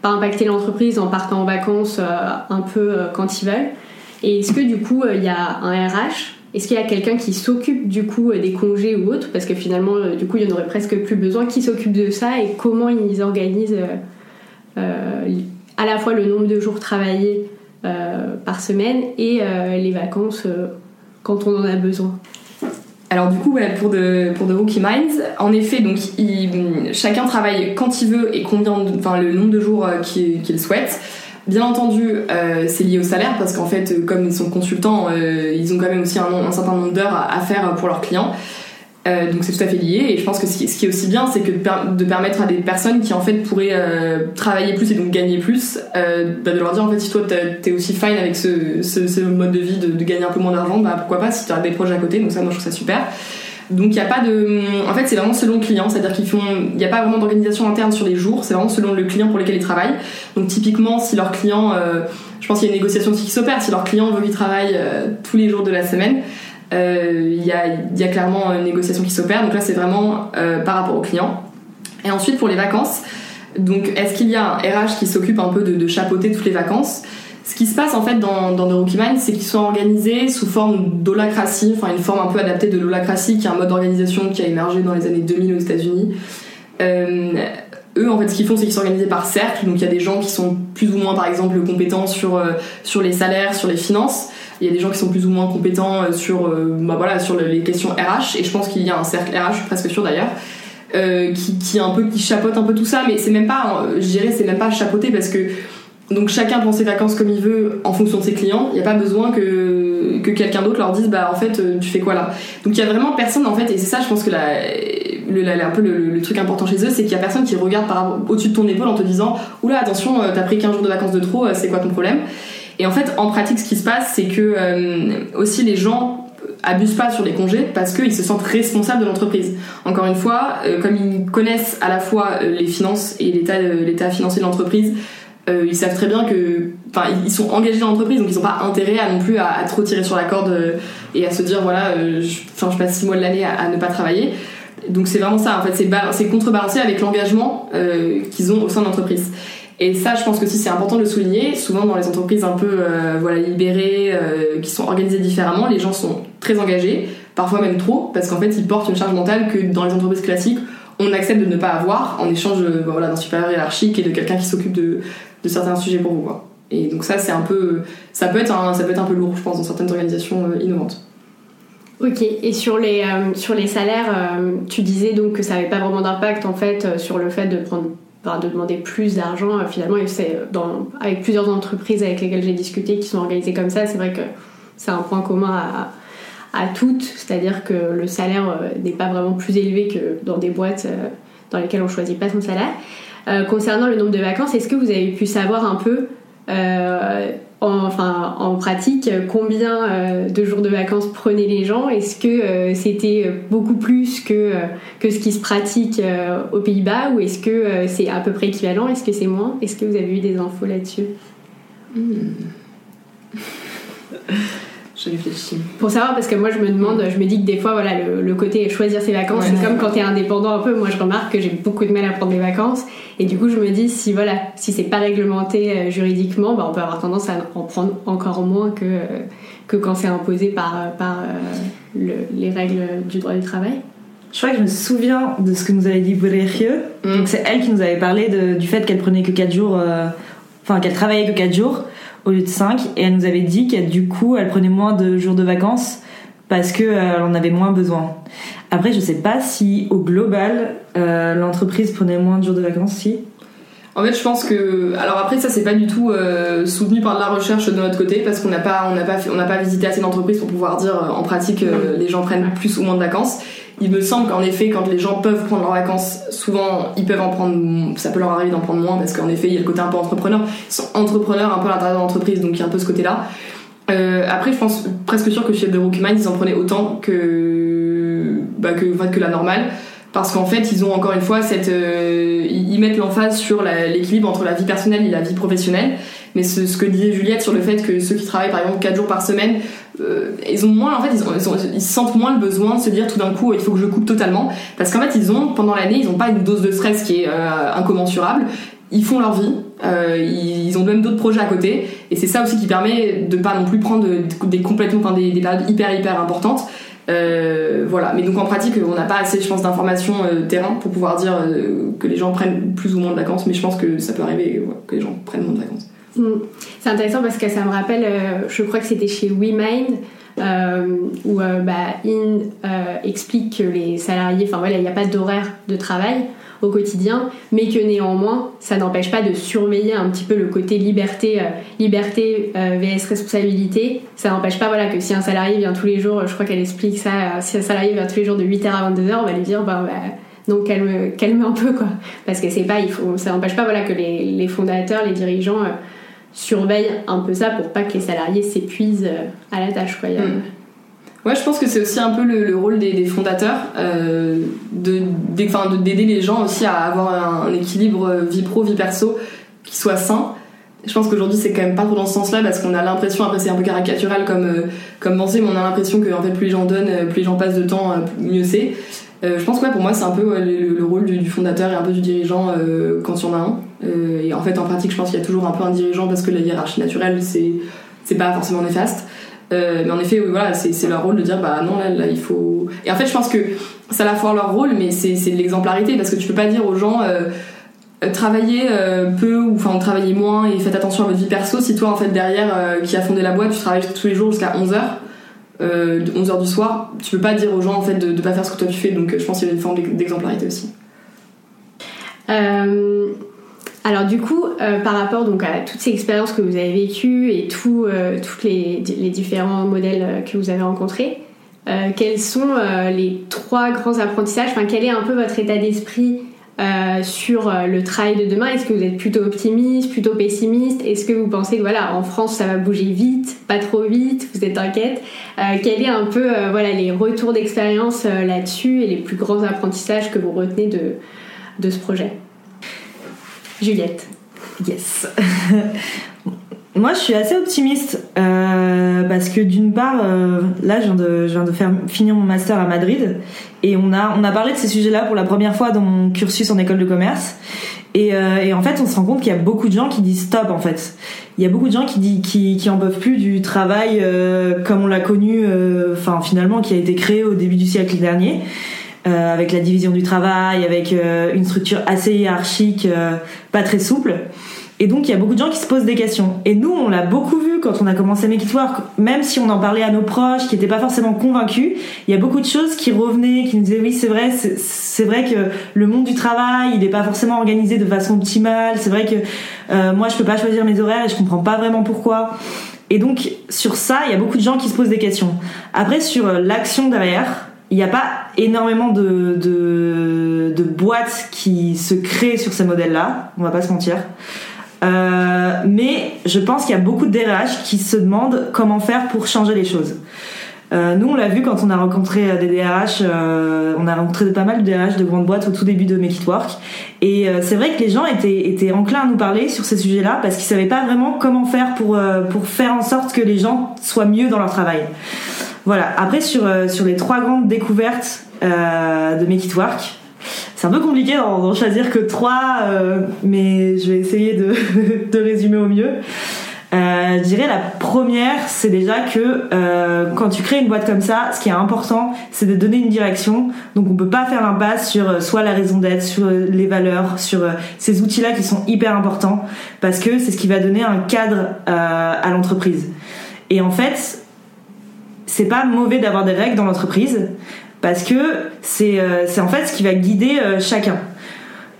pas impacter l'entreprise en partant en vacances un peu quand ils veulent. Et est-ce que du coup, il y a un RH est-ce qu'il y a quelqu'un qui s'occupe du coup euh, des congés ou autre Parce que finalement, euh, du coup, il y en aurait presque plus besoin. Qui s'occupe de ça et comment ils organisent euh, à la fois le nombre de jours travaillés par semaine et les vacances quand on en a besoin alors du coup, pour de pour de Rookie Minds, en effet, donc chacun travaille quand il veut et combien, enfin le nombre de jours qu'il souhaite. Bien entendu, euh, c'est lié au salaire parce qu'en fait, comme ils sont consultants, euh, ils ont quand même aussi un, certain nombre d'heures à, faire pour leurs clients. Euh, donc c'est tout à fait lié. Et je pense que ce qui, est aussi bien, c'est que de, permettre à des personnes qui en fait pourraient travailler plus et donc gagner plus, bah, de leur dire en fait si toi t'es aussi fine avec ce, ce, mode de vie de, gagner un peu moins d'argent, bah pourquoi pas si tu as des projets à côté. Donc ça, moi je trouve ça super. Donc il n'y a pas de. En fait, c'est vraiment selon le client, c'est-à-dire qu'ils font. N'y a pas vraiment d'organisation interne sur les jours, c'est vraiment selon le client pour lequel ils travaillent. Donc typiquement, si leur client. euh, je pense qu'il y a une négociation qui s'opère. Si leur client veut qu'ils travaillent euh, tous les jours de la semaine, euh, il y, a, clairement une négociation qui s'opère. Donc là, c'est vraiment par rapport au client. Et ensuite, pour les vacances, donc est-ce qu'il y a un RH qui s'occupe un peu de chapeauter toutes les vacances? Ce qui se passe en fait dans, dans The Rookie Mind, c'est qu'ils sont organisés sous forme d'holacratie, enfin une forme un peu adaptée de l'holacratie, qui est un mode d'organisation qui a émergé dans les années 2000 aux États-Unis. Euh, eux, en fait, ce qu'ils font, c'est qu'ils sont organisés par cercle. Donc il y a des gens qui sont plus ou moins, par exemple, compétents sur, euh, sur les salaires, sur les finances. Il y a des gens qui sont plus ou moins compétents euh, sur, euh, bah, voilà, sur le- les questions RH. Et je pense qu'il y a un cercle RH, je suis presque sûre d'ailleurs. euh, qui, qui un peu qui chapeaute un peu tout ça mais c'est même pas euh, je dirais c'est même pas chapeauter parce que donc chacun prend ses vacances comme il veut en fonction de ses clients. Il n'y a pas besoin que, que quelqu'un d'autre leur dise bah en fait euh, tu fais quoi là? Donc il y a vraiment personne en fait et c'est ça je pense que la, le, la- un peu le, le truc important chez eux c'est qu'il y a personne qui regarde par au-dessus de ton épaule en te disant oula attention euh, t'as pris 15 jours de vacances de trop euh, c'est quoi ton problème? Et en fait en pratique ce qui se passe c'est que euh, aussi les gens abusent pas sur les congés parce qu'ils se sentent responsables de l'entreprise. Encore une fois, euh, comme ils connaissent à la fois les finances et l'état financier de l'entreprise, euh, ils savent très bien que, enfin, ils- sont engagés dans l'entreprise, donc ils n'ont pas intérêt à non plus à, trop tirer sur la corde euh, et à se dire voilà, euh, je, passe six mois de l'année à, ne pas travailler. Donc c'est vraiment ça, en fait, c'est ba- c'est contrebalancé avec l'engagement euh, qu'ils ont au sein de l'entreprise. Et ça, je pense que si c'est important de le souligner. Souvent dans les entreprises un peu voilà libérées, qui sont organisées différemment, les gens sont très engagés, parfois même trop, parce qu'en fait ils portent une charge mentale que dans les entreprises classiques on accepte de ne pas avoir en échange bah, voilà, d'un supérieur hiérarchique et de quelqu'un qui s'occupe de, de certains sujets pour vous. Et donc ça c'est un peu, ça peut être un, ça un peu lourd, je pense, dans certaines organisations euh, innovantes. Ok, et sur les, euh, sur les salaires, euh, tu disais donc que ça n'avait pas vraiment d'impact en fait sur le fait de, prendre, de demander plus d'argent finalement. Et c'est avec plusieurs entreprises avec lesquelles j'ai discuté qui sont organisées comme ça, c'est vrai que c'est un point commun à, toutes, c'est-à-dire que le salaire n'est pas vraiment plus élevé que dans des boîtes dans lesquelles on choisit pas son salaire. Euh, concernant le nombre de vacances, est-ce que vous avez pu savoir un peu euh, en, enfin, en pratique, combien euh, de jours de vacances prenaient les gens? Est-ce que euh, c'était beaucoup plus que, euh, que ce qui se pratique aux Pays-Bas? Ou est-ce que c'est à peu près équivalent? Est-ce que c'est moins? Est-ce que vous avez eu des infos là-dessus? Je réfléchis. Pour savoir, parce que moi je me demande, je me dis que des fois, voilà, le, le côté choisir ses vacances, Ouais. c'est comme quand t'es indépendant un peu. Moi je remarque que j'ai beaucoup de mal à prendre des vacances. Et du coup, je me dis, si voilà, si c'est pas réglementé euh, juridiquement, bah, on peut avoir tendance à en prendre encore moins que, euh, que quand c'est imposé par, euh, par euh, le- les règles du droit du travail. Je crois que je me souviens de ce que nous avait dit Bourrier. Mm. Donc c'est elle qui nous avait parlé de- du fait qu'elle prenait que 4 jours, euh, enfin qu'elle travaillait que 4 jours au lieu de 5 et elle nous avait dit qu'elle du coup elle prenait moins de jours de vacances parce que euh, elle en avait moins besoin. Après je sais pas si au global euh, l'entreprise prenait moins de jours de vacances si. En fait, je pense que. Alors après, ça, c'est pas du tout euh, soutenu par de la recherche de notre côté, parce qu'on n'a pas, on n'a pas, on n'a pas visité assez d'entreprises pour pouvoir dire euh, en pratique les gens prennent plus ou moins de vacances. Il me semble qu'en effet, quand les gens peuvent prendre leurs vacances, souvent ils peuvent en prendre, ça peut leur arriver d'en prendre moins, parce qu'en effet, il y a le côté un peu entrepreneur. Ils sont entrepreneurs un peu à l'intérieur de l'entreprise, donc il y a un peu ce côté-là. Euh, après, je pense presque sûr que chez The Rookie Mind, ils en prenaient autant que, bah, que, enfin, que la normale parce qu'en fait ils ont encore une fois cette euh, ils mettent l'emphase sur l'équilibre entre la vie personnelle et la vie professionnelle mais ce, ce que disait Juliette sur le fait que ceux qui travaillent par exemple 4 jours par semaine euh, ils ont moins en fait ils, ont- ils ont- ils sentent moins le besoin de se dire tout d'un coup il faut que je coupe totalement. Parce qu'en fait ils ont pendant l'année ils ont pas une dose de stress qui est euh, incommensurable. Ils font leur vie. Euh, ils, ont même d'autres projets à côté. Et c'est ça aussi qui permet de pas non plus prendre des complètement enfin, des, des périodes hyper hyper importantes. Euh, voilà, mais donc en pratique, on n'a pas assez, je pense, d'informations euh, terrain pour pouvoir dire euh, que les gens prennent plus ou moins de vacances, mais je pense que ça peut arriver ouais, que les gens prennent moins de vacances. Mm. C'est intéressant parce que ça me rappelle, euh, je crois que c'était chez WeMind, euh, où euh, bah, In euh, explique que les salariés, enfin voilà, il n'y a pas d'horaire de travail au quotidien, mais que néanmoins, ça n'empêche pas de surveiller un petit peu le côté liberté, euh, liberté vs responsabilité. Ça n'empêche pas voilà, que si un salarié vient tous les jours, je crois qu'elle explique ça, si un salarié vient tous les jours de 8h à 22h, on va lui dire, bah, bah, donc calme, calme un peu quoi. Parce que c'est pas, ça n'empêche pas voilà, que les, fondateurs, les dirigeants surveillent un peu ça pour pas que les salariés s'épuisent euh, à la tâche. Quoi. Mm. Ouais, je pense que c'est aussi un peu le, rôle des, fondateurs euh, de d'aider les gens aussi à avoir un, équilibre vie pro vie perso qui soit sain. Je pense qu'aujourd'hui c'est quand même pas trop dans ce sens-là parce qu'on a l'impression, après c'est un peu caricatural comme comme pensée, mais on a l'impression que en fait plus les gens donnent, plus les gens passent de temps, mieux c'est. Je pense que pour moi c'est un peu le, rôle du, fondateur et un peu du dirigeant quand il y en a un. et en fait en pratique je pense qu'il y a toujours un peu un dirigeant parce que la hiérarchie naturelle c'est pas forcément néfaste. Euh, mais en effet, voilà, c'est leur rôle de dire bah non, là, il faut. Et en fait, je pense que ça à la fois leur rôle, mais c'est de l'exemplarité parce que tu peux pas dire aux gens euh, travaillez euh, peu ou enfin travaillez moins et faites attention à votre vie perso si toi en fait derrière qui a fondé la boîte tu travailles tous les jours jusqu'à 11h de 11h du soir tu peux pas dire aux gens en fait de, pas faire ce que toi tu fais. Donc je pense qu'il y a une forme d'exemplarité aussi. Alors du coup, euh, par rapport donc à toutes ces expériences que vous avez vécues et tous euh, les, différents modèles euh, que vous avez rencontrés, quels sont les trois grands apprentissages? Enfin, quel est un peu votre état d'esprit sur le travail de demain. Est-ce que vous êtes plutôt optimiste, plutôt pessimiste? Est-ce que vous pensez que voilà, en France, ça va bouger vite, pas trop vite? Vous êtes inquiète? Quel est un peu voilà les retours d'expérience là-dessus et les plus grands apprentissages que vous retenez de, de ce projet? Juliette. Yes. Moi, je suis assez optimiste euh, parce que d'une part, euh, là, je viens, de, je viens de faire finir mon master à Madrid et on a, on a parlé de ces sujets-là pour la première fois dans mon cursus en école de commerce. Et, euh, et en fait, on se rend compte qu'il y a beaucoup de gens qui disent stop. En fait, il y a beaucoup de gens qui disent qui, qui en peuvent plus du travail comme on l'a connu, enfin finalement, qui a été créé au début du siècle dernier. Euh, avec la division du travail, avec euh, une structure assez hiérarchique, euh, pas très souple. Et donc il y a beaucoup de gens qui se posent des questions. Et nous, on l'a beaucoup vu quand on a commencé Make It Work, même si on en parlait à nos proches qui n'étaient pas forcément convaincus, il y a beaucoup de choses qui revenaient, qui nous disaient oui c'est vrai, c'est vrai que le monde du travail, il n'est pas forcément organisé de façon optimale. C'est vrai que euh, moi je peux pas choisir mes horaires et je comprends pas vraiment pourquoi. Et donc sur ça, il y a beaucoup de gens qui se posent des questions. Après sur l'action derrière, il n'y a pas énormément de, de, de, boîtes qui se créent sur ces modèles-là, on va pas se mentir. Euh, mais je pense qu'il y a beaucoup de DRH qui se demandent comment faire pour changer les choses. Euh, nous, on l'a vu quand on a rencontré euh, des DRH, on a rencontré pas mal de DRH de grandes boîtes au tout début de Make It Work. Et c'est vrai que les gens étaient, étaient enclins à nous parler sur ces sujets-là parce qu'ils savaient pas vraiment comment faire pour, pour faire en sorte que les gens soient mieux dans leur travail. Voilà. Après, sur, sur les trois grandes découvertes de Make It Work, c'est un peu compliqué d'en choisir que trois, euh, mais je vais essayer de, résumer au mieux. Euh, je dirais la première, c'est déjà que euh, quand tu crées une boîte comme ça, ce qui est important, c'est de donner une direction. Donc on peut pas faire l'impasse sur soit la raison d'être, sur les valeurs, sur ces outils-là qui sont hyper importants parce que c'est ce qui va donner un cadre à l'entreprise. Et en fait, c'est pas mauvais d'avoir des règles dans l'entreprise parce que c'est euh, en fait ce qui va guider euh, chacun.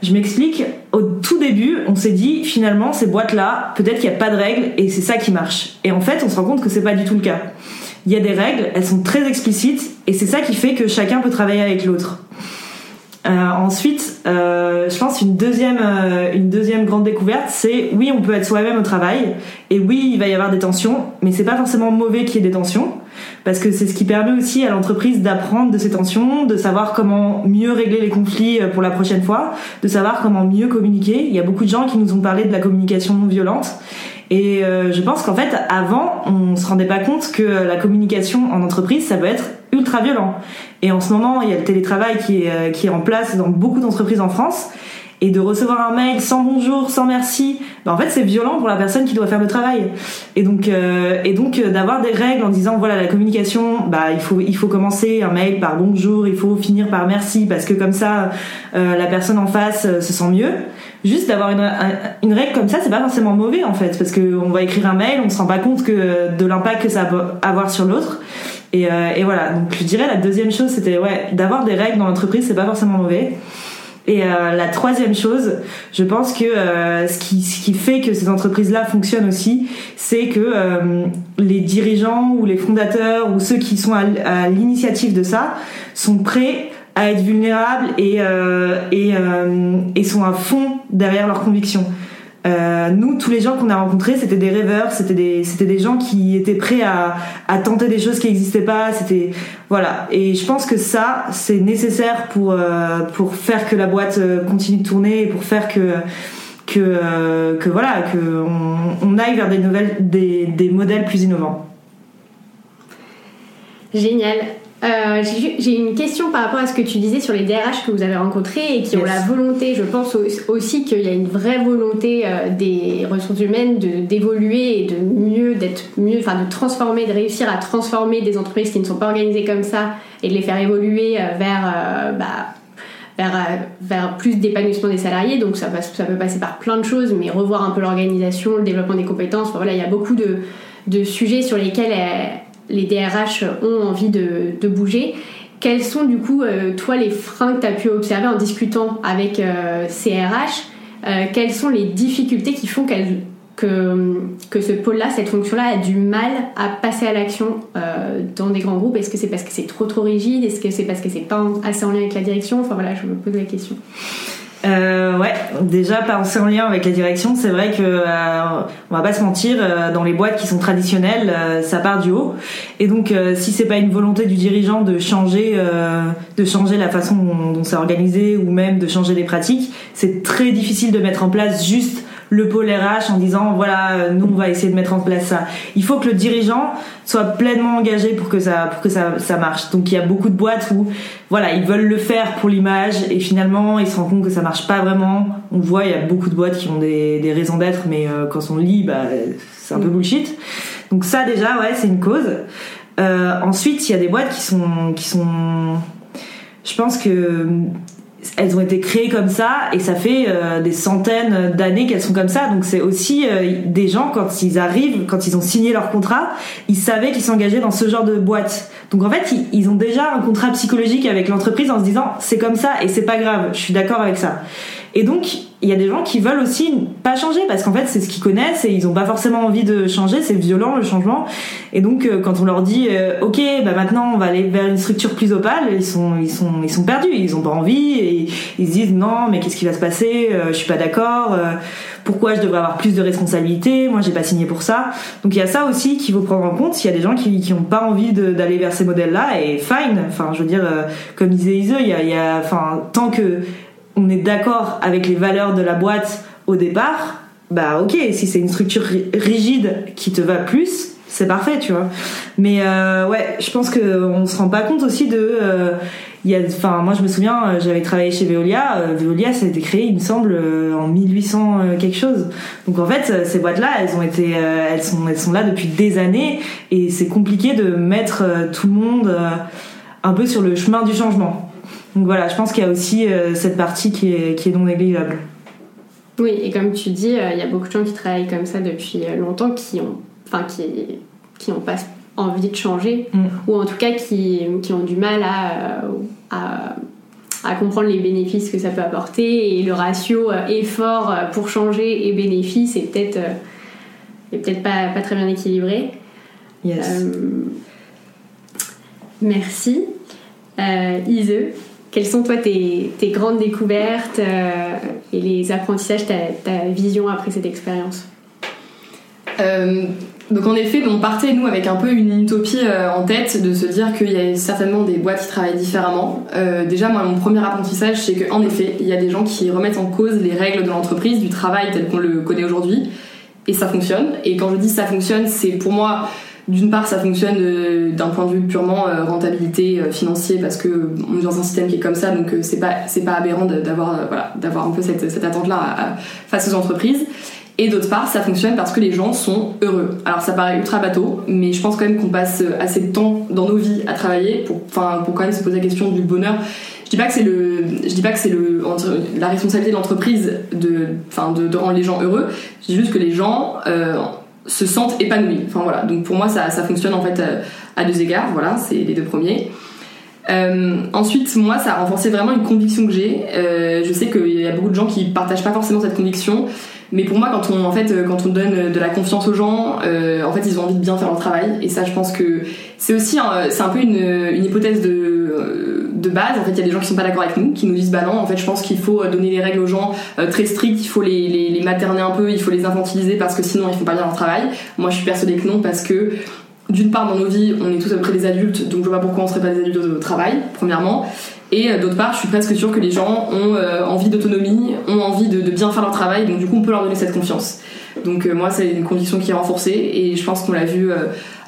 Je m'explique. Au tout début, on s'est dit finalement ces boîtes-là, peut-être qu'il n'y a pas de règles et c'est ça qui marche. Et en fait, on se rend compte que c'est pas du tout le cas. Il y a des règles, elles sont très explicites et c'est ça qui fait que chacun peut travailler avec l'autre. Euh, ensuite, euh, je pense une deuxième, euh, une deuxième grande découverte, c'est oui, on peut être soi-même au travail, et oui, il va y avoir des tensions, mais c'est pas forcément mauvais qu'il y ait des tensions, parce que c'est ce qui permet aussi à l'entreprise d'apprendre de ces tensions, de savoir comment mieux régler les conflits pour la prochaine fois, de savoir comment mieux communiquer. Il y a beaucoup de gens qui nous ont parlé de la communication non violente. Et je pense qu'en fait, avant, on se rendait pas compte que la communication en entreprise, ça peut être ultra violent. Et en ce moment, il y a le télétravail qui est, euh, qui est en place dans beaucoup d'entreprises en France. Et de recevoir un mail sans bonjour, sans merci, ben en fait c'est violent pour la personne qui doit faire le travail. Et donc, euh, et donc euh, d'avoir des règles en disant voilà la communication, bah il faut il faut commencer un mail par bonjour, il faut finir par merci parce que comme ça la personne en face se sent mieux. Juste d'avoir une, une règle comme ça, c'est pas forcément mauvais en fait parce que on va écrire un mail, on se rend pas compte que de l'impact que ça peut avoir sur l'autre. Euh, et, voilà, donc je dirais la deuxième chose, c'était ouais, d'avoir des règles dans l'entreprise, c'est pas forcément mauvais. Et euh, la troisième chose, je pense que euh, ce, qui, ce qui fait que ces entreprises-là fonctionnent aussi, c'est que les dirigeants ou les fondateurs ou ceux qui sont à, l'initiative de ça sont prêts à être vulnérables et, et, et sont à fond derrière leurs convictions. Euh, nous, tous les gens qu'on a rencontrés, c'était des rêveurs, c'était des, c'était des gens qui étaient prêts à, à tenter des choses qui n'existaient pas. C'était voilà. Et je pense que ça, c'est nécessaire pour euh, pour faire que la boîte euh, continue de tourner et pour faire que que, que voilà que on, on aille vers des nouvelles des, des modèles plus innovants. Génial. Euh, j'ai une question par rapport à ce que tu disais sur les DRH que vous avez rencontrés et qui ont la volonté, je pense au- aussi qu'il y a une vraie volonté euh, des ressources humaines d'évoluer et de mieux, d'être mieux, enfin de transformer, de réussir à transformer des entreprises qui ne sont pas organisées comme ça et de les faire évoluer euh, vers, bah, vers, vers plus d'épanouissement des salariés. Donc ça, passe, ça peut passer par plein de choses, mais revoir un peu l'organisation, le développement des compétences. Enfin, voilà, il y a beaucoup de, de sujets sur lesquels les DRH ont envie de, de bouger. Quels sont du coup, euh, toi, les freins que tu as pu observer en discutant avec euh, ces RH Euh, Quelles sont les difficultés qui font qu'elles- que, que ce pôle-là, cette fonction-là, a du mal à passer à l'action dans des grands groupes? Est-ce que c'est parce que c'est trop trop rigide? Est-ce que c'est parce que c'est pas assez en lien avec la direction? Enfin voilà, je me pose la question. Euh, ouais, déjà pas en lien avec la direction, c'est vrai que euh, on va pas se mentir, euh, dans les boîtes qui sont traditionnelles, euh, ça part du haut. Et donc euh, si c'est pas une volonté du dirigeant de changer, de changer la façon dont, dont c'est organisé ou même de changer les pratiques, c'est très difficile de mettre en place juste le pôle RH en disant voilà euh, nous on va essayer de mettre en place ça. Il faut que le dirigeant soit pleinement engagé pour que ça pour que ça, ça marche. Donc il y a beaucoup de boîtes où voilà ils veulent le faire pour l'image et finalement ils se rendent compte que ça marche pas vraiment. On voit il y a beaucoup de boîtes qui ont des, des raisons d'être mais euh, quand on lit bah c'est un peu bullshit. Donc ça déjà ouais c'est une cause. Euh, ensuite il y a des boîtes qui sont qui sont je pense que elles ont été créées comme ça et ça fait euh, des centaines d'années qu'elles sont comme ça. Donc c'est aussi euh, des gens quand ils arrivent, quand ils ont signé leur contrat, ils savaient qu'ils s'engageaient dans ce genre de boîte. Donc en fait ils, ils ont déjà un contrat psychologique avec l'entreprise en se disant c'est comme ça et c'est pas grave, je suis d'accord avec ça. Et donc il y a des gens qui veulent aussi pas changer parce qu'en fait c'est ce qu'ils connaissent et ils ont pas forcément envie de changer, c'est violent le changement. Et donc euh, quand on leur dit euh, ok bah maintenant on va aller vers une structure plus opale, ils sont ils sont ils sont perdus, ils ont pas envie et ils se disent non mais qu'est-ce qui va se passer, Euh, je suis pas d'accord, euh, pourquoi je devrais avoir plus de responsabilités, moi j'ai pas signé pour ça. Donc il y a ça aussi qu'il faut prendre en compte. Il y a des gens qui qui ont pas envie d'aller vers ces modèles-là et fine. Enfin je veux dire comme disait Ise, il y a il y a enfin tant que on est d'accord avec les valeurs de la boîte au départ, bah ok, si c'est une structure ri- rigide qui te va plus, c'est parfait, tu vois. Mais euh, ouais, je pense que on se rend pas compte aussi de. euh, il a, enfin, moi je me souviens, euh, j'avais travaillé chez Veolia. euh, Veolia, ça a été créé, il me semble, euh, en 1800 euh, quelque chose. Donc en fait, euh, ces boîtes-là, elles ont été, euh, elles sont, elles sont là depuis des années, et c'est compliqué de mettre euh, tout le monde euh, un peu sur le chemin du changement. Donc voilà, je pense qu'il y a aussi euh, cette partie qui est, qui est non négligeable. Oui, et comme tu dis, euh, il y a beaucoup de gens qui travaillent comme ça depuis euh, longtemps, qui ont, enfin, qui, qui n'ont pas envie de changer, Mm. ou en tout cas qui, qui ont du mal à, à, à comprendre les bénéfices que ça peut apporter, et le ratio effort pour changer et bénéfice est peut-être peut-être pas, pas très bien équilibré. Yes. Euh, merci. Euh, Ise, quelles sont toi tes, grandes découvertes euh, et les apprentissages, ta, vision après cette expérience? Euh, donc en effet, on partait nous avec un peu une utopie euh, en tête de se dire qu'il y a certainement des boîtes qui travaillent différemment. Déjà, moi, mon premier apprentissage, c'est qu'en effet, il y a des gens qui remettent en cause les règles de l'entreprise, du travail tel qu'on le connaît aujourd'hui, et ça fonctionne. Et quand je dis ça fonctionne, c'est pour moi d'une part, ça fonctionne euh, d'un point de vue purement euh, rentabilité euh, financier parce que on est dans un système qui est comme ça, donc c'est pas c'est pas aberrant d'avoir voilà d'avoir un peu cette, cette attente là face aux entreprises. Et d'autre part, ça fonctionne parce que les gens sont heureux. Alors ça paraît ultra bateau, mais je pense quand même qu'on passe assez de temps dans nos vies à travailler pour, enfin, pour quand même se poser la question du bonheur. Je dis pas que c'est le, je dis pas que c'est le, la responsabilité de l'entreprise de, enfin, de, rendre les gens heureux. Je dis juste que les gens se sentent épanouis. Enfin voilà. Donc pour moi, ça, ça fonctionne en fait euh, à deux égards. Voilà, c'est les deux premiers. Euh, ensuite, moi, ça a renforcé vraiment une conviction que j'ai. Euh, je sais qu'il y a beaucoup de gens qui partagent pas forcément cette conviction, mais pour moi, quand on, en fait, euh, quand on donne de la confiance aux gens, euh, en fait, ils ont envie de bien faire leur travail. Et ça, je pense que c'est aussi, un- c'est un peu une, hypothèse de, de base, en fait, il y a des gens qui sont pas d'accord avec nous, qui nous disent bah non, en fait, je pense qu'il faut donner les règles aux gens très strictes, il faut les, les, materner un peu, il faut les infantiliser parce que sinon ils font pas bien leur travail. Moi, je suis persuadée que non parce que d'une part, dans nos vies, on est tous à peu près des adultes, donc je vois pas pourquoi on serait pas des adultes au travail, premièrement. Et euh, d'autre part, je suis presque sûre que les gens ont euh, envie d'autonomie, ont envie de, bien faire leur travail, donc du coup, on peut leur donner cette confiance. Donc euh, moi, c'est une condition qui est renforcée, et je pense qu'on l'a vu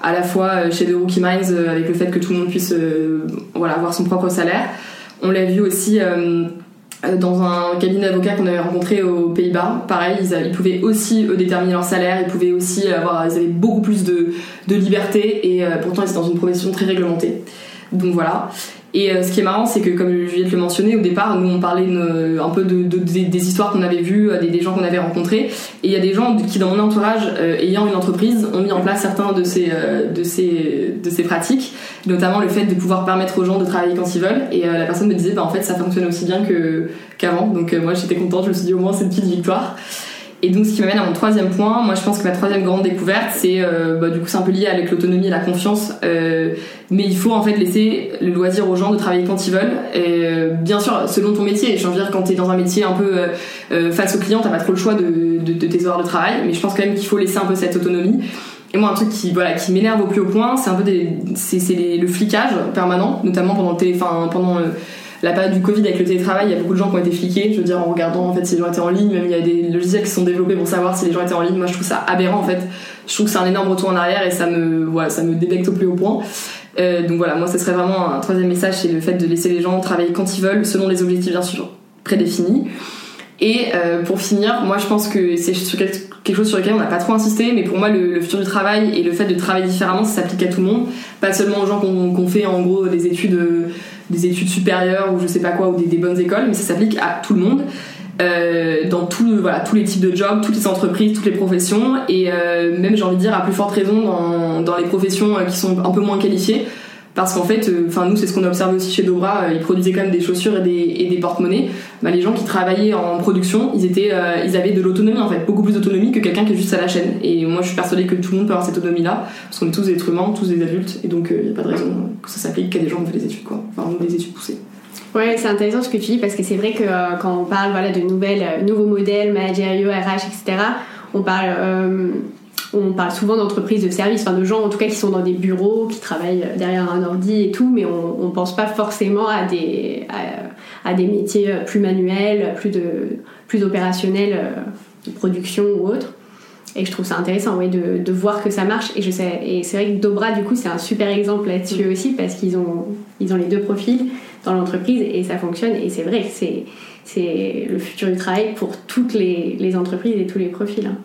à la fois chez The Rookie Minds, avec le fait que tout le monde puisse voilà, avoir son propre salaire. On l'a vu aussi dans un cabinet d'avocats qu'on avait rencontré aux Pays-Bas. Pareil, ils, pouvaient aussi déterminer leur salaire, ils pouvaient aussi avoir, ils avaient beaucoup plus de, de liberté et pourtant ils étaient dans une profession très réglementée. Donc voilà. Et euh, ce qui est marrant, c'est que comme Juliette le mentionnait au départ, nous on parlait un peu de, des, histoires qu'on avait vues, euh, des, gens qu'on avait rencontrés. Et il y a des gens qui, dans mon entourage, euh, ayant une entreprise, ont mis en place certains de ces, de ces, de ces pratiques, notamment le fait de pouvoir permettre aux gens de travailler quand ils veulent. Et la personne me disait, bah, en fait, ça fonctionne aussi bien qu'avant. Donc moi j'étais contente, je me suis dit au moins c'est une petite victoire. Et donc, ce qui m'amène à mon troisième point, moi je pense que ma troisième grande découverte, c'est euh, bah, du coup c'est un peu lié avec l'autonomie et la confiance, euh, mais il faut en fait laisser le loisir aux gens de travailler quand ils veulent. Et, euh, bien sûr, selon ton métier, je veux dire quand t'es dans un métier un peu face aux clients, t'as pas trop le choix de, de, de, tes horaires de travail, mais je pense quand même qu'il faut laisser un peu cette autonomie. Et moi, un truc qui voilà qui m'énerve au plus haut point, c'est un peu des, c'est, le flicage permanent, notamment pendant le téléphone, pendant la période du Covid avec le télétravail, il y a beaucoup de gens qui ont été fliqués. Je veux dire, en regardant en fait si les gens étaient en ligne, même il y a des logiciels qui sont développés pour savoir si les gens étaient en ligne. Moi, je trouve ça aberrant en fait. Je trouve que c'est un énorme retour en arrière et ça me, voilà, débecte au plus haut point. Euh, donc voilà, moi, ce serait vraiment un troisième message, c'est le fait de laisser les gens travailler quand ils veulent, selon les objectifs bien sûr prédéfinis. Et euh, pour finir, moi je pense que c'est quelque chose sur lequel on n'a pas trop insisté, mais pour moi le, futur du travail et le fait de travailler différemment, ça s'applique à tout le monde, pas seulement aux gens qu'on fait en gros des études des études supérieures ou je sais pas quoi, ou des, bonnes écoles, mais ça s'applique à tout le monde. Euh, dans tous les types de jobs, toutes les entreprises, toutes les professions, et euh, même j'ai envie de dire à plus forte raison dans, dans les professions euh, qui sont un peu moins qualifiées, parce qu'en fait, euh, enfin nous c'est ce qu'on observe aussi chez Dobra, euh, ils produisaient quand même des chaussures et des, porte-monnaies. Bah, les gens qui travaillaient en production, ils étaient, euh, ils avaient de l'autonomie en fait, beaucoup plus d'autonomie que quelqu'un qui est juste à la chaîne. Et moi je suis persuadée que tout le monde peut avoir cette autonomie là, parce qu'on est tous des êtres humains, tous des adultes, et donc il n'y a pas de raison que ça s'applique qu'à des gens qui ont fait des études quoi, enfin des études poussées. Ouais, c'est intéressant ce que tu dis parce que c'est vrai que quand on parle voilà, de nouvelles, nouveaux modèles managériaux, RH, etc., on parle on parle souvent d'entreprises de services, enfin de gens en tout cas qui sont dans des bureaux, qui travaillent derrière un ordi et tout, mais on ne pense pas forcément à des, à, des métiers plus manuels, plus, de, plus opérationnels, euh, de production ou autre. Et je trouve ça intéressant ouais, de, de, voir que ça marche. Et, je sais, et c'est vrai que Dobra, du coup, c'est un super exemple là-dessus mm. aussi parce qu'ils ont, ils ont les deux profils dans l'entreprise et ça fonctionne. Et c'est vrai que c'est, c'est le futur du travail pour toutes les, les entreprises et tous les profils. Hein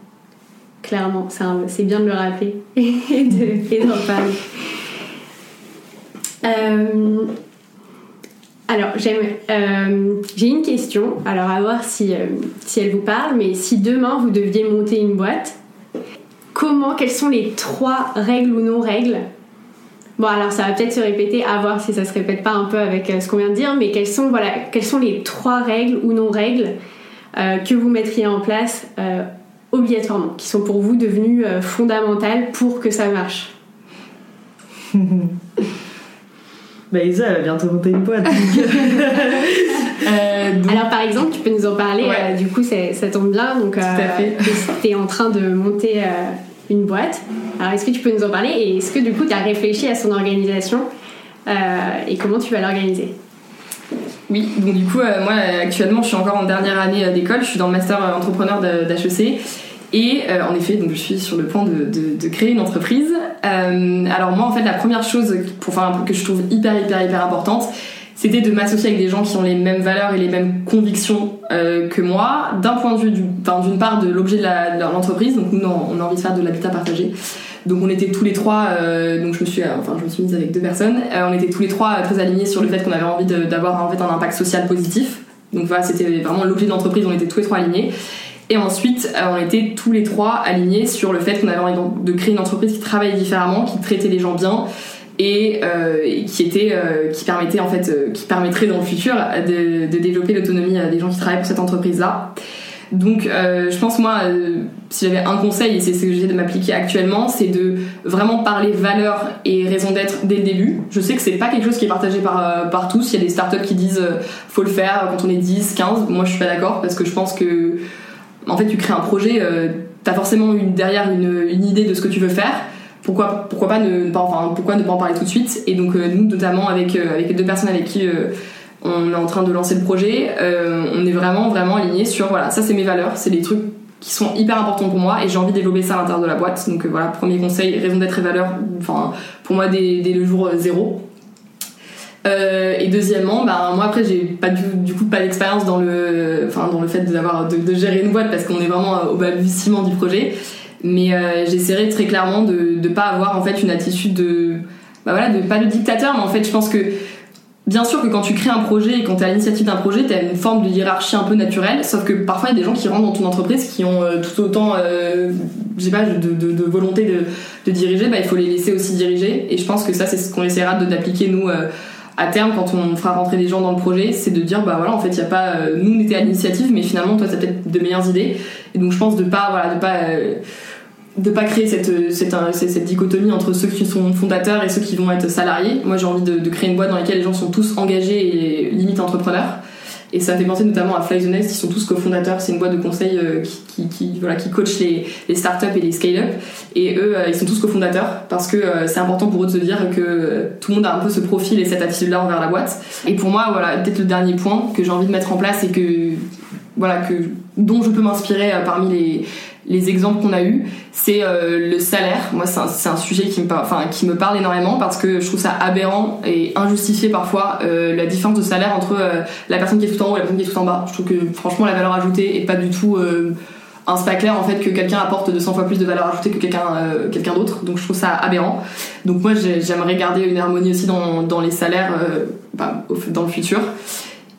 clairement. C'est bien de le rappeler et d'en parler. Euh, alors, euh, j'ai une question. Alors, à voir si, euh, si elle vous parle, mais si demain vous deviez monter une boîte, comment, quelles sont les trois règles ou non-règles? Bon, alors ça va peut-être se répéter, à voir si ça se répète pas un peu avec ce qu'on vient de dire, mais quelles sont, voilà, quelles sont les trois règles ou non-règles que vous mettriez en place obligatoirement, qui sont pour vous devenues euh, fondamentales pour que ça marche. Bah Isa, elle va bientôt monter une boîte. Euh, alors par exemple, tu peux nous en parler, euh, du coup ça tombe bien, donc tu es en train de monter une boîte. Alors est-ce que tu peux nous en parler et est-ce que du coup tu as réfléchi à son organisation et comment tu vas l'organiser? Oui, donc du coup, moi actuellement je suis encore en dernière année d'école, je suis dans le master entrepreneur d'HEC et euh, en effet, donc je suis sur le point de, créer une entreprise. Euh, alors moi, en fait, la première chose pour un que je trouve hyper hyper hyper importante, c'était de m'associer avec des gens qui ont les mêmes valeurs et les mêmes convictions euh, que moi, d'un point de vue d'une part de l'objet de l'entreprise. donc nous, on a envie de faire de l'habitat partagé. Donc on était tous les trois, donc je me suis, enfin je me suis mise avec deux personnes. On était tous les trois très alignés sur le fait qu'on avait envie d'avoir en fait un impact social positif. Donc voilà, c'était vraiment l'objet de l'entreprise. On était tous les trois alignés. Et ensuite, euh, on était tous les trois alignés sur le fait qu'on avait envie de créer une entreprise qui travaillait différemment, qui traitait les gens bien et, euh, qui était, euh, qui permettait en fait, qui permettrait dans le futur de, développer l'autonomie des gens qui travaillent pour cette entreprise-là. Donc, euh, je pense, moi, euh, si j'avais un conseil, et c'est ce que j'essaie de m'appliquer actuellement, c'est de vraiment parler valeur et raison d'être dès le début. Je sais que c'est pas quelque chose qui est partagé par, euh, par tous. Il y a des startups qui disent faut le faire quand on est 10, 15. Moi, je suis pas d'accord parce que je pense que, en fait, tu crées un projet, t'as forcément derrière une, idée de ce que tu veux faire. Pourquoi, ne, pas, en parler tout de suite? Et donc, nous, notamment, avec, avec les deux personnes avec qui on est en train de lancer le projet, euh, on est vraiment vraiment aligné sur voilà, ça c'est mes valeurs, c'est des trucs qui sont hyper importants pour moi et j'ai envie de développer ça à l'intérieur de la boîte. Donc euh, voilà, premier conseil, raison d'être et valeurs, enfin pour moi dès, le jour zéro. Euh, et deuxièmement, bah, moi après j'ai pas du, coup pas d'expérience dans le, enfin dans le fait d'avoir de, de, gérer une boîte parce qu'on est vraiment au balbutiement du projet. Mais j'essaierai très clairement de ne pas avoir en fait une attitude de, bah voilà, de pas de dictateur, mais en fait je pense que Bien sûr que quand tu crées un projet et quand tu à l'initiative d'un projet, tu as une forme de hiérarchie un peu naturelle, sauf que parfois il y a des gens qui rentrent dans ton entreprise qui ont euh, tout autant, euh, je sais pas, de, de, volonté de, de, diriger, bah, il faut les laisser aussi diriger. Et je pense que ça, c'est ce qu'on essaiera d'appliquer nous euh, à terme quand on fera rentrer des gens dans le projet, c'est de dire, bah voilà, en fait, il y a pas, euh, nous on était à l'initiative, mais finalement toi, tu as peut-être de meilleures idées. Et donc je pense de pas, voilà, de pas de pas créer cette, cette, cette, dichotomie entre ceux qui sont fondateurs et ceux qui vont être salariés. Moi, j'ai envie de, créer une boîte dans laquelle les gens sont tous engagés et limite entrepreneurs. Et ça me fait penser notamment à Fly the Nest, qui sont tous cofondateurs. C'est une boîte de conseil euh, qui, voilà, qui coach les, les startups et les scale-up. Et eux, euh, ils sont tous cofondateurs parce que euh, c'est important pour eux de se dire que tout le monde a un peu ce profil et cette attitude-là envers la boîte. Et pour moi, voilà, peut-être le dernier point que j'ai envie de mettre en place et que, voilà, que, dont je peux m'inspirer parmi les, les exemples qu'on a eu, c'est euh, le salaire. Moi, c'est un, sujet qui me, enfin, qui me parle énormément parce que je trouve ça aberrant et injustifié parfois euh, la différence de salaire entre euh, la personne qui est tout en haut et la personne qui est tout en bas. Je trouve que franchement, la valeur ajoutée est pas du tout un pas clair en fait que quelqu'un apporte 200 fois plus de valeur ajoutée que quelqu'un quelqu'un d'autre. Donc je trouve ça aberrant. Donc moi, j'aimerais garder une harmonie aussi dans, dans les salaires bah, dans le futur.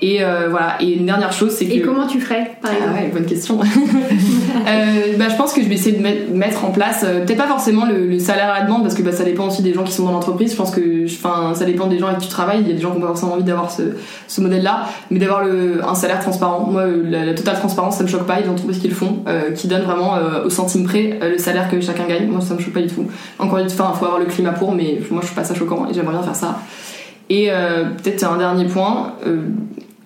Et euh, voilà. Et une dernière chose, c'est que. Et comment tu ferais, par exemple ah ouais, bonne question. euh, bah, je pense que je vais essayer de mettre en place, euh, peut-être pas forcément le, salaire à la demande, parce que bah, ça dépend aussi des gens qui sont dans l'entreprise. Je pense que, enfin, ça dépend des gens avec qui tu travailles. Il y a des gens qui ont pas forcément envie d'avoir ce, ce modèle-là, mais d'avoir un salaire transparent. Moi, la, totale transparence, ça me choque pas. Ils ont trouvé ce qu'ils font, qui donne vraiment au centime près le salaire que chacun gagne. Moi, ça me choque pas du tout. Encore une fois, il faut avoir le climat pour, mais moi, je trouve pas ça choquant et j'aimerais bien faire ça. Et peut-être un dernier point,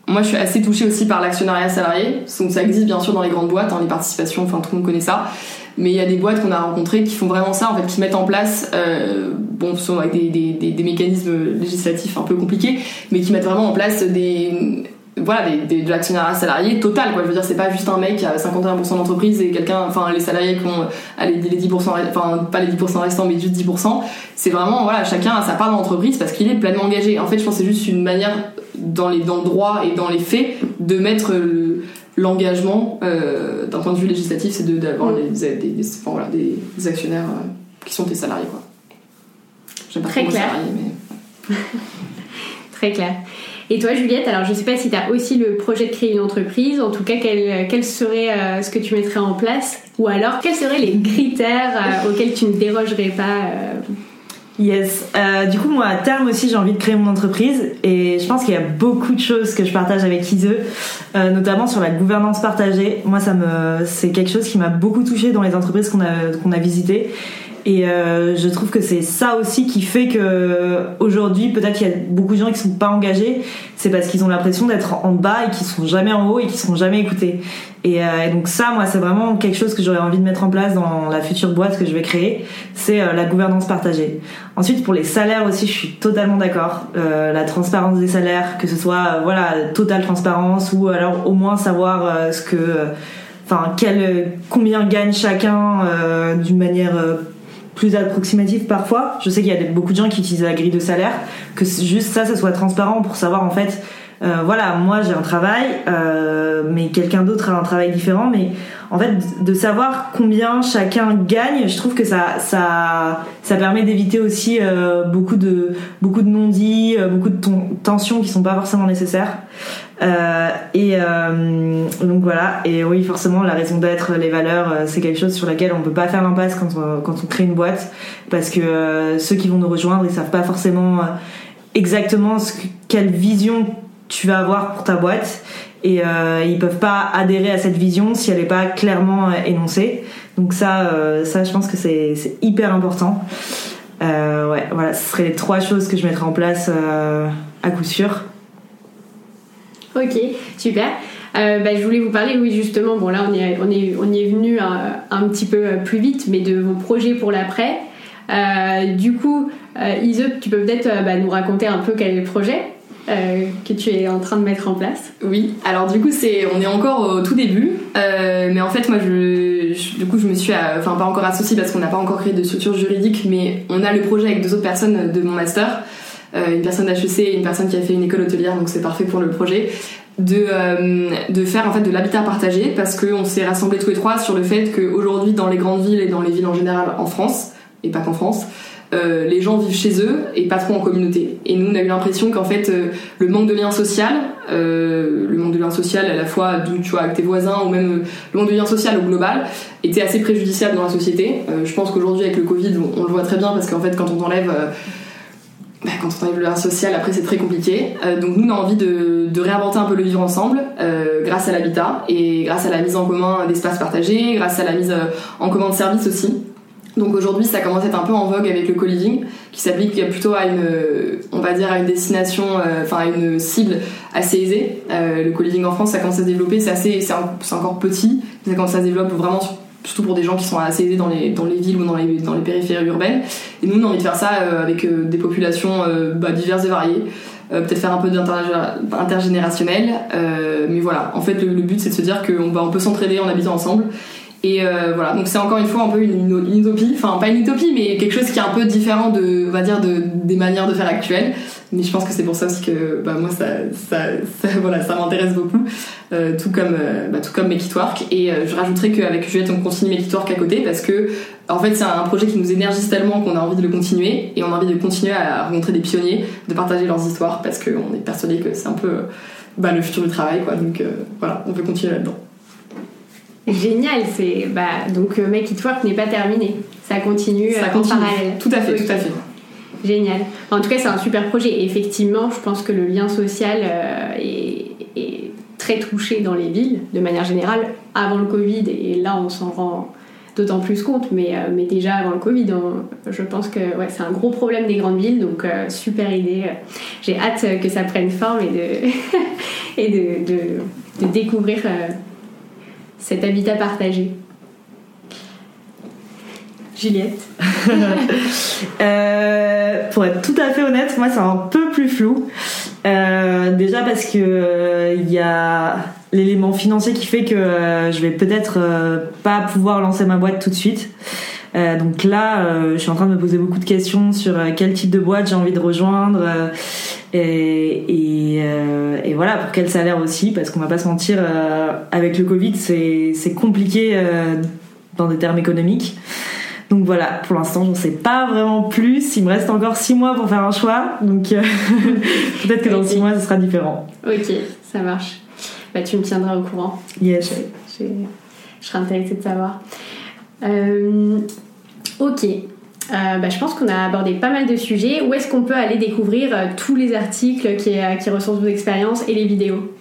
moi, je suis assez touchée aussi par l'actionnariat salarié. Donc, ça existe bien sûr dans les grandes boîtes, hein, les participations, enfin tout le monde connaît ça. Mais il y a des boîtes qu'on a rencontrées qui font vraiment ça, en fait, qui mettent en place, euh, bon, sont avec des, mécanismes législatifs un peu compliqués, mais qui mettent vraiment en place des, voilà, des, de l'actionnariat salarié total, quoi. Je veux dire, c'est pas juste un mec qui a 51% d'entreprise et quelqu'un, enfin, les salariés qui ont les, les 10%, enfin, pas les 10% restants, mais juste 10%. C'est vraiment, voilà, chacun a sa part dans l'entreprise parce qu'il est pleinement engagé. En fait, je pense que c'est juste une manière dans, les, dans le droit et dans les faits de mettre l'engagement euh, d'un point de vue législatif, c'est d'avoir mm. des, des, des, actionnaires euh, qui sont des salariés. Quoi. Pas Très clair. mais... Très clair. Et toi, Juliette, alors je sais pas si tu as aussi le projet de créer une entreprise, en tout cas, quel, quel serait euh, ce que tu mettrais en place Ou alors, quels seraient les critères auxquels tu ne dérogerais pas Yes. Euh, du coup, moi, à terme aussi, j'ai envie de créer mon entreprise et je pense qu'il y a beaucoup de choses que je partage avec Ise, euh, notamment sur la gouvernance partagée. Moi, ça me, c'est quelque chose qui m'a beaucoup touché dans les entreprises qu'on a qu'on a visitées. Et euh, je trouve que c'est ça aussi qui fait que aujourd'hui, peut-être qu'il y a beaucoup de gens qui sont pas engagés, c'est parce qu'ils ont l'impression d'être en bas et qu'ils sont jamais en haut et qu'ils seront jamais écoutés. Et, euh, et donc ça, moi, c'est vraiment quelque chose que j'aurais envie de mettre en place dans la future boîte que je vais créer, c'est euh, la gouvernance partagée. Ensuite, pour les salaires aussi, je suis totalement d'accord. Euh, la transparence des salaires, que ce soit voilà totale transparence ou alors au moins savoir ce que, enfin, quel, combien gagne chacun d'une manière plus approximatif parfois. Je sais qu'il y a beaucoup de gens qui utilisent la grille de salaire, que juste ça, ça soit transparent pour savoir en fait, euh, voilà, moi j'ai un travail, euh, mais quelqu'un d'autre a un travail différent, mais en fait de savoir combien chacun gagne, je trouve que ça ça ça permet d'éviter aussi euh, beaucoup de beaucoup de non-dits, euh, beaucoup de tensions qui sont pas forcément nécessaires. Euh, et euh, donc voilà. Et oui, forcément, la raison d'être, les valeurs, euh, c'est quelque chose sur laquelle on peut pas faire l'impasse quand on, quand on crée une boîte, parce que ceux qui vont nous rejoindre, ils savent pas forcément exactement ce quelle vision tu vas avoir pour ta boîte. et euh, ils peuvent pas adhérer à cette vision si elle n'est pas clairement énoncée. Donc ça, ça, je pense que c'est hyper important. ouais, voilà, ce seraient les trois choses que je mettrais en place à coup sûr. Ok, super. Euh, bah, je voulais vous parler, oui, justement, bon là on, est, on, est, on y est venu un, petit peu plus vite, mais de vos projets pour l'après. Euh, du coup, euh, tu peux peut-être bah, nous raconter un peu quel est le projet que tu es en train de mettre en place Oui, alors du coup, c'est, on est encore au tout début, mais en fait, moi, je, du coup, je me suis, enfin, pas encore associée parce qu'on n'a pas encore créé de structure juridique, mais on a le projet avec deux autres personnes de mon master. Une personne d'HEC et une personne qui a fait une école hôtelière, donc c'est parfait pour le projet de, euh, de faire en fait de l'habitat partagé parce qu'on s'est rassemblés tous les trois sur le fait qu'aujourd'hui dans les grandes villes et dans les villes en général en France et pas qu'en France euh, les gens vivent chez eux et pas trop en communauté. Et nous on a eu l'impression qu'en fait euh, le manque de lien social le manque de lien social à la fois tu vois avec tes voisins ou même le manque de lien social au global était assez préjudiciable dans la société. Je pense qu'aujourd'hui avec le Covid on, le voit très bien parce qu'en fait quand on t'enlève bah, quand on enlève le lien social, après c'est très compliqué. Euh, donc nous on a envie de, réinventer un peu le vivre ensemble euh, grâce à l'habitat et grâce à la mise en commun d'espaces partagés, grâce à la mise euh, en commun de services aussi. Donc aujourd'hui ça commence à être un peu en vogue avec le co-living qui s'applique plutôt à une, on va dire à une destination, enfin à une cible assez aisée. le co-living en France ça commence à se développer, c'est assez, c'est encore petit, ça commence à se développer vraiment surtout pour des gens qui sont assez aisés dans les, dans les villes ou dans les, dans les périphéries urbaines. Et nous, on a envie de faire ça euh, avec euh, des populations euh, bah, diverses et variées. peut-être faire un peu d'intergénérationnel. mais voilà, en fait, le, but, c'est de se dire qu'on on peut s'entraider en habitant ensemble. Et voilà, donc c'est encore une fois un peu une, utopie, enfin pas une utopie, mais quelque chose qui est un peu différent de, on va dire, de, des manières de faire actuelles. Mais je pense que c'est pour ça aussi que bah, moi ça, ça, voilà, ça m'intéresse beaucoup, euh, tout comme euh, bah, tout comme Make It Work. Et euh, je rajouterais qu'avec Juliette on continue Make It Work à côté parce que en fait c'est un projet qui nous énergise tellement qu'on a envie de le continuer et on a envie de continuer à rencontrer des pionniers, de partager leurs histoires parce qu'on est persuadé que c'est un peu bah, le futur du travail quoi. Donc voilà, on peut continuer là-dedans. Génial, c'est bah, donc Make It Work n'est pas terminé, ça continue, ça continue. en parallèle. Tout à fait, tout à fait. Génial. En tout cas, c'est un super projet. Et effectivement, je pense que le lien social euh, est, très touché dans les villes, de manière générale, avant le Covid. Et là, on s'en rend d'autant plus compte. Mais, euh, déjà avant le Covid, je pense que c'est un gros problème des grandes villes. Donc, euh, super idée. J'ai hâte que ça prenne forme et de découvrir cet habitat partagé. Juliette euh, Pour être tout à fait honnête, moi c'est un peu plus flou. Euh, déjà parce que il euh, y a l'élément financier qui fait que je vais peut-être pas pouvoir lancer ma boîte tout de suite. donc là, je suis en train de me poser beaucoup de questions sur quel type de boîte j'ai envie de rejoindre et, et, voilà pour quel salaire aussi, parce qu'on va pas se mentir, avec le Covid, c'est compliqué dans des termes économiques. Donc voilà, pour l'instant, j'en sais pas vraiment plus. Il me reste encore 6 mois pour faire un choix, donc euh, peut-être que dans 6 mois, ce sera différent. Ok, ça marche. Bah, tu me tiendras au courant. Yes. Je, serai intéressée de savoir. Euh, ok. Euh, bah, je pense qu'on a abordé pas mal de sujets. Où est-ce qu'on peut aller découvrir tous les articles qui, qui ressourcent vos expériences et les vidéos?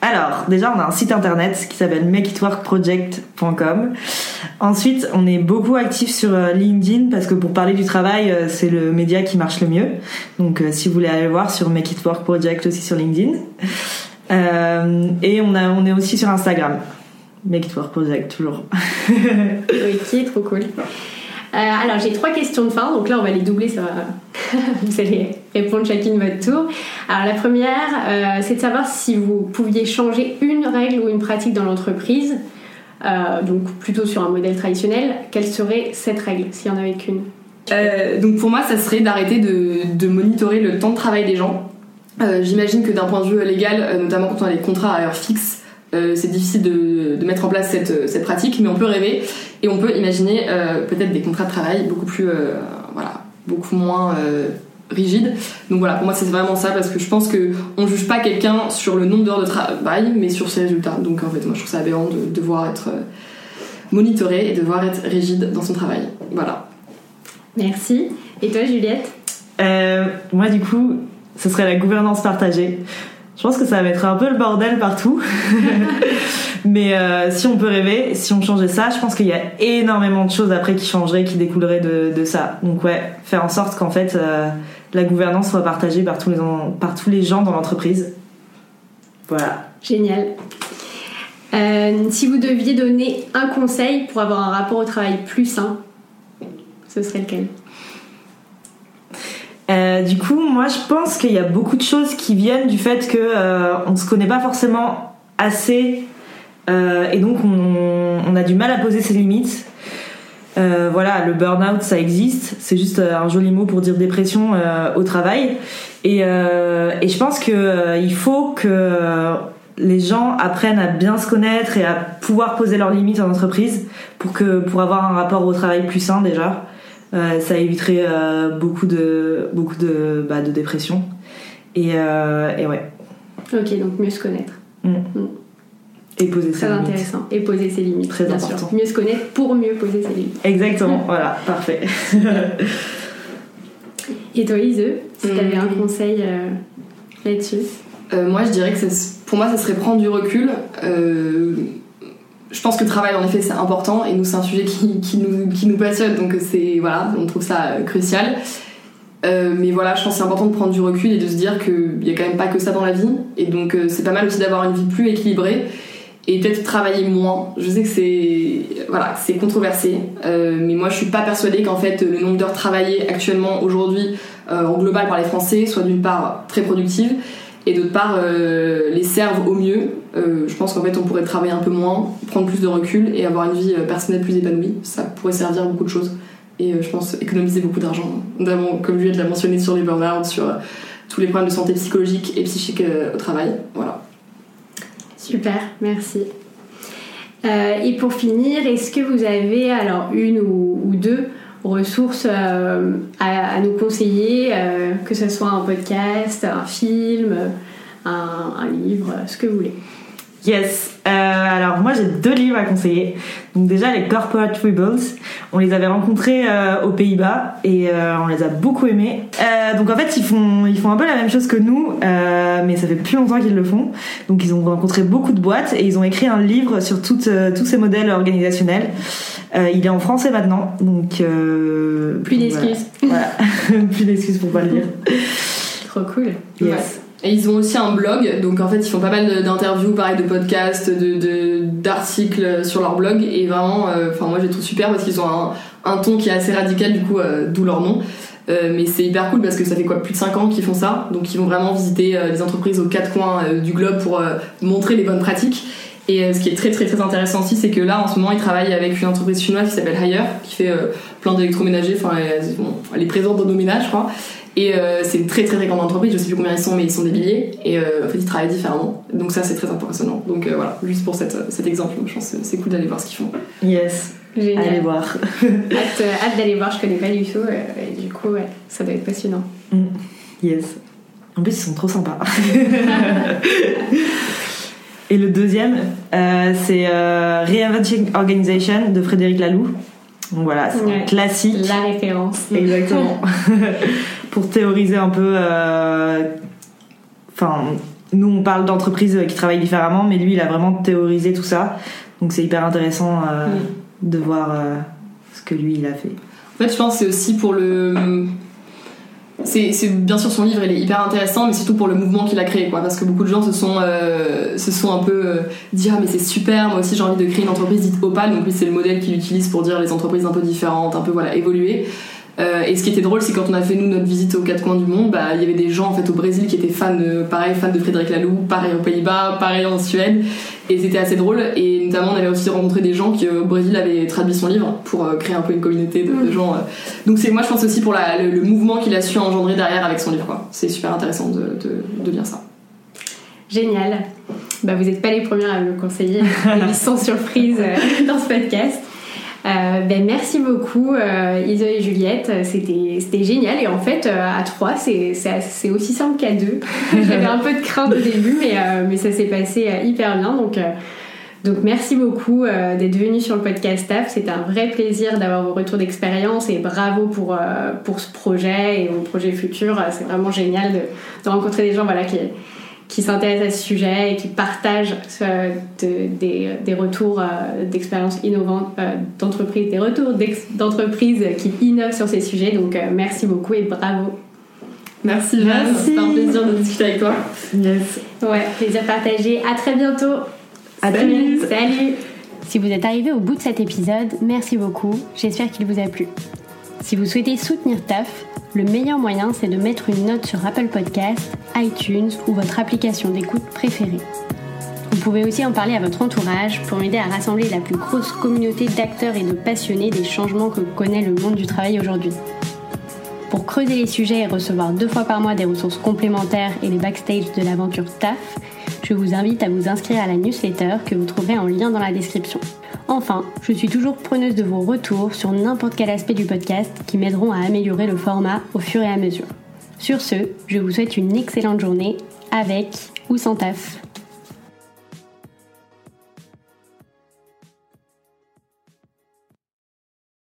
Alors, déjà, on a un site internet qui s'appelle makeitworkproject.com. Ensuite, on est beaucoup actif sur euh, LinkedIn parce que pour parler du travail, euh, c'est le média qui marche le mieux. Donc, euh, si vous voulez aller voir sur Make It Work Project aussi sur LinkedIn. et on, est aussi sur Instagram. Make It Work Project, toujours. trop cool. Euh, alors j'ai trois questions de fin, donc là on va les doubler, ça vous allez répondre chacune votre tour. Alors la première, euh, c'est de savoir si vous pouviez changer une règle ou une pratique dans l'entreprise, euh, donc plutôt sur un modèle traditionnel, quelle serait cette règle s'il y en avait qu'une? Donc pour moi ça serait d'arrêter de, monitorer le temps de travail des gens. J'imagine que d'un point de vue légal, notamment quand on a les contrats à heure fixe, euh, c'est difficile de, de, mettre en place cette, cette, pratique, mais on peut rêver et on peut imaginer euh, peut-être des contrats de travail beaucoup plus, euh, voilà, beaucoup moins rigides. Donc voilà, pour moi c'est vraiment ça parce que je pense que on juge pas quelqu'un sur le nombre d'heures de travail, mais sur ses résultats. Donc en fait, moi je trouve ça aberrant de devoir être monitoré et devoir être rigide dans son travail. Voilà. Merci. Et toi, Juliette? Moi, du coup, ce serait la gouvernance partagée Je pense que ça va mettre un peu le bordel partout. Mais euh, si on peut rêver, si on changeait ça, je pense qu'il y a énormément de choses après qui changeraient, qui découleraient de, ça. Donc ouais, faire en sorte qu'en fait euh, la gouvernance soit partagée par tous les, par tous les gens dans l'entreprise. Voilà. Génial. Euh, si vous deviez donner un conseil pour avoir un rapport au travail plus sain, ce serait lequel? Euh, du coup, moi, je pense qu'il y a beaucoup de choses qui viennent du fait que euh, on se connaît pas forcément assez, euh, et donc on, on, a du mal à poser ses limites. Euh, voilà, le burn-out, ça existe. C'est juste euh, un joli mot pour dire dépression au travail. Et, et, je pense que il faut que les gens apprennent à bien se connaître et à pouvoir poser leurs limites en entreprise pour que pour avoir un rapport au travail plus sain déjà. Euh, ça éviterait euh, beaucoup de beaucoup de, bah, de dépression. Et, euh, et, ouais. Ok, donc mieux se connaître. Mm. Mm. Et poser Très ses limites. intéressant. Et poser ses limites. Très bien important. Sûr. Mieux se connaître pour mieux poser ses limites. Exactement, voilà, parfait. Et toi, Ise, si tu avais Mm. un conseil là-dessus? Euh, moi, je dirais que ça- pour moi, ça serait prendre du recul. Euh, je pense que le travail, en effet, c'est important et nous, c'est un sujet qui, nous, qui nous passionne, donc c'est voilà, on trouve ça euh, crucial. Euh, mais voilà, je pense que c'est important de prendre du recul et de se dire qu'il n'y a quand même pas que ça dans la vie. Et donc, euh, c'est pas mal aussi d'avoir une vie plus équilibrée et peut-être travailler moins. Je sais que c'est voilà, c'est controversé, euh, mais moi, je suis pas persuadée qu'en fait, le nombre d'heures travaillées actuellement, aujourd'hui, euh, en global par les Français, soit d'une part très productive et d'autre part euh, les servent au mieux. Euh, je pense qu'en fait on pourrait travailler un peu moins, prendre plus de recul et avoir une vie euh, personnelle plus épanouie. Ça pourrait servir beaucoup de choses et je pense économiser beaucoup d'argent. Notamment, comme Juliette l'a mentionné sur les burn-out, sur tous les problèmes de santé psychologique et psychique au travail. Voilà. Super, merci. Et pour finir, est-ce que vous avez alors une ou deux ressources euh, à, nous conseiller, euh, que ce soit un podcast, un film, un, un, livre, ce que vous voulez Yes. Euh, alors moi j'ai deux livres à conseiller. Donc déjà les Corporate Rebels. On les avait rencontrés euh, aux Pays-Bas et euh, on les a beaucoup aimés. Donc en fait ils font ils font un peu la même chose que nous, mais ça fait plus longtemps qu'ils le font. Donc ils ont rencontré beaucoup de boîtes et ils ont écrit un livre sur toutes, tous ces modèles organisationnels. Il est en français maintenant, donc plus d'excuses. Voilà, voilà. plus d'excuses pour pas le lire. Trop cool. Yes. Ouais. Et ils ont aussi un blog, donc en fait ils font pas mal d'interviews, pareil de podcasts, de d'articles sur leur blog, et vraiment, enfin euh, moi les trouve super parce qu'ils ont un, un, ton qui est assez radical du coup, euh, d'où leur nom. Euh, mais c'est hyper cool parce que ça fait quoi plus de 5 ans qu'ils font ça, donc ils vont vraiment visiter euh, les entreprises aux quatre coins euh, du globe pour montrer les bonnes pratiques. Et euh, ce qui est très très très intéressant aussi, c'est que là en ce moment ils travaillent avec une entreprise chinoise qui s'appelle Haier, qui fait euh, plein d'électroménagers, enfin bon, elle est présente dans nos ménages je crois. Et euh, c'est une très très très grande entreprise, je sais plus combien ils sont, mais ils sont des milliers. Et euh, en fait, ils travaillent différemment. Donc ça, c'est très impressionnant. Donc euh, voilà, juste pour cette, cet exemple, je pense que c'est cool d'aller voir ce qu'ils font. Yes. Génial. Allez voir. hâte, hâte d'aller voir, je connais pas du tout. et du coup, ouais, ça doit être passionnant. Mm. Yes. En plus, ils sont trop sympas. Et le deuxième, euh, c'est euh, Reinventing Organization de Frédéric Laloux. Donc voilà, c'est ouais. classique. La référence. Exactement. Pour théoriser un peu. Enfin, euh... nous on parle d'entreprises qui travaillent différemment, mais lui il a vraiment théorisé tout ça. Donc c'est hyper intéressant euh, Mm. de voir euh, ce que lui il a fait. En fait, je pense que c'est aussi pour le. C'est bien sûr son livre, il est hyper intéressant, mais surtout pour le mouvement qu'il a créé, quoi. Parce que beaucoup de gens se sont, euh, se sont un peu euh, dit ah mais c'est super, moi aussi j'ai envie de créer une entreprise dite Opal. Donc lui c'est le modèle qu'il utilise pour dire les entreprises un peu différentes, un peu voilà évoluer. Euh, et ce qui était drôle, c'est quand on a fait nous notre visite aux quatre coins du monde, bah il y avait des gens en fait au Brésil qui étaient fans, de, pareil fans de Frédéric Laloux, pareil aux Pays-Bas, pareil en Suède, et c'était assez drôle. Et notamment on avait aussi rencontré des gens qui au Brésil avaient traduit son livre pour euh, créer un peu une communauté de, de gens. euh. Donc c'est moi je pense aussi pour la, le, le, mouvement qu'il a su engendrer derrière avec son livre. quoi. C'est super intéressant de, de, de lire ça. Génial. Bah, vous n'êtes pas les premières à me conseiller des sans surprise euh, dans ce podcast. Euh, ben, merci beaucoup euh, Isa et Juliette, c'était génial. Et en fait euh, à trois c'est aussi simple qu'à deux. J'avais un peu de crainte au début mais, euh, ça s'est passé hyper bien. Donc, merci beaucoup d'être venu sur le podcast staff, c'était un vrai plaisir d'avoir vos retours d'expérience et bravo pour, pour ce projet et vos projets futurs, c'est vraiment génial de, de, rencontrer des gens voilà, qui, qui s'intéressent à ce sujet et qui partagent des, des, retours d'expériences innovantes d'entreprises, des retours d'entreprises qui innovent sur ces sujets. Donc merci beaucoup et bravo. Merci Jeanne, c'était un plaisir de discuter avec toi. Yes. Ouais, plaisir partagé. À très bientôt. À Salut. Salut. Si vous êtes arrivé au bout de cet épisode, merci beaucoup. J'espère qu'il vous a plu. Si vous souhaitez soutenir TAF, le meilleur moyen c'est de mettre une note sur Apple Podcast, iTunes ou votre application d'écoute préférée. Vous pouvez aussi en parler à votre entourage pour m'aider à rassembler la plus grosse communauté d'acteurs et de passionnés des changements que connaît le monde du travail aujourd'hui. Pour creuser les sujets et recevoir deux fois par mois des ressources complémentaires et les backstage de l'aventure TAF, je vous invite à vous inscrire à la newsletter que vous trouverez en lien dans la description. Enfin, je suis toujours preneuse de vos retours sur n'importe quel aspect du podcast qui m'aideront à améliorer le format au fur et à mesure. Sur ce, je vous souhaite une excellente journée avec ou sans taf.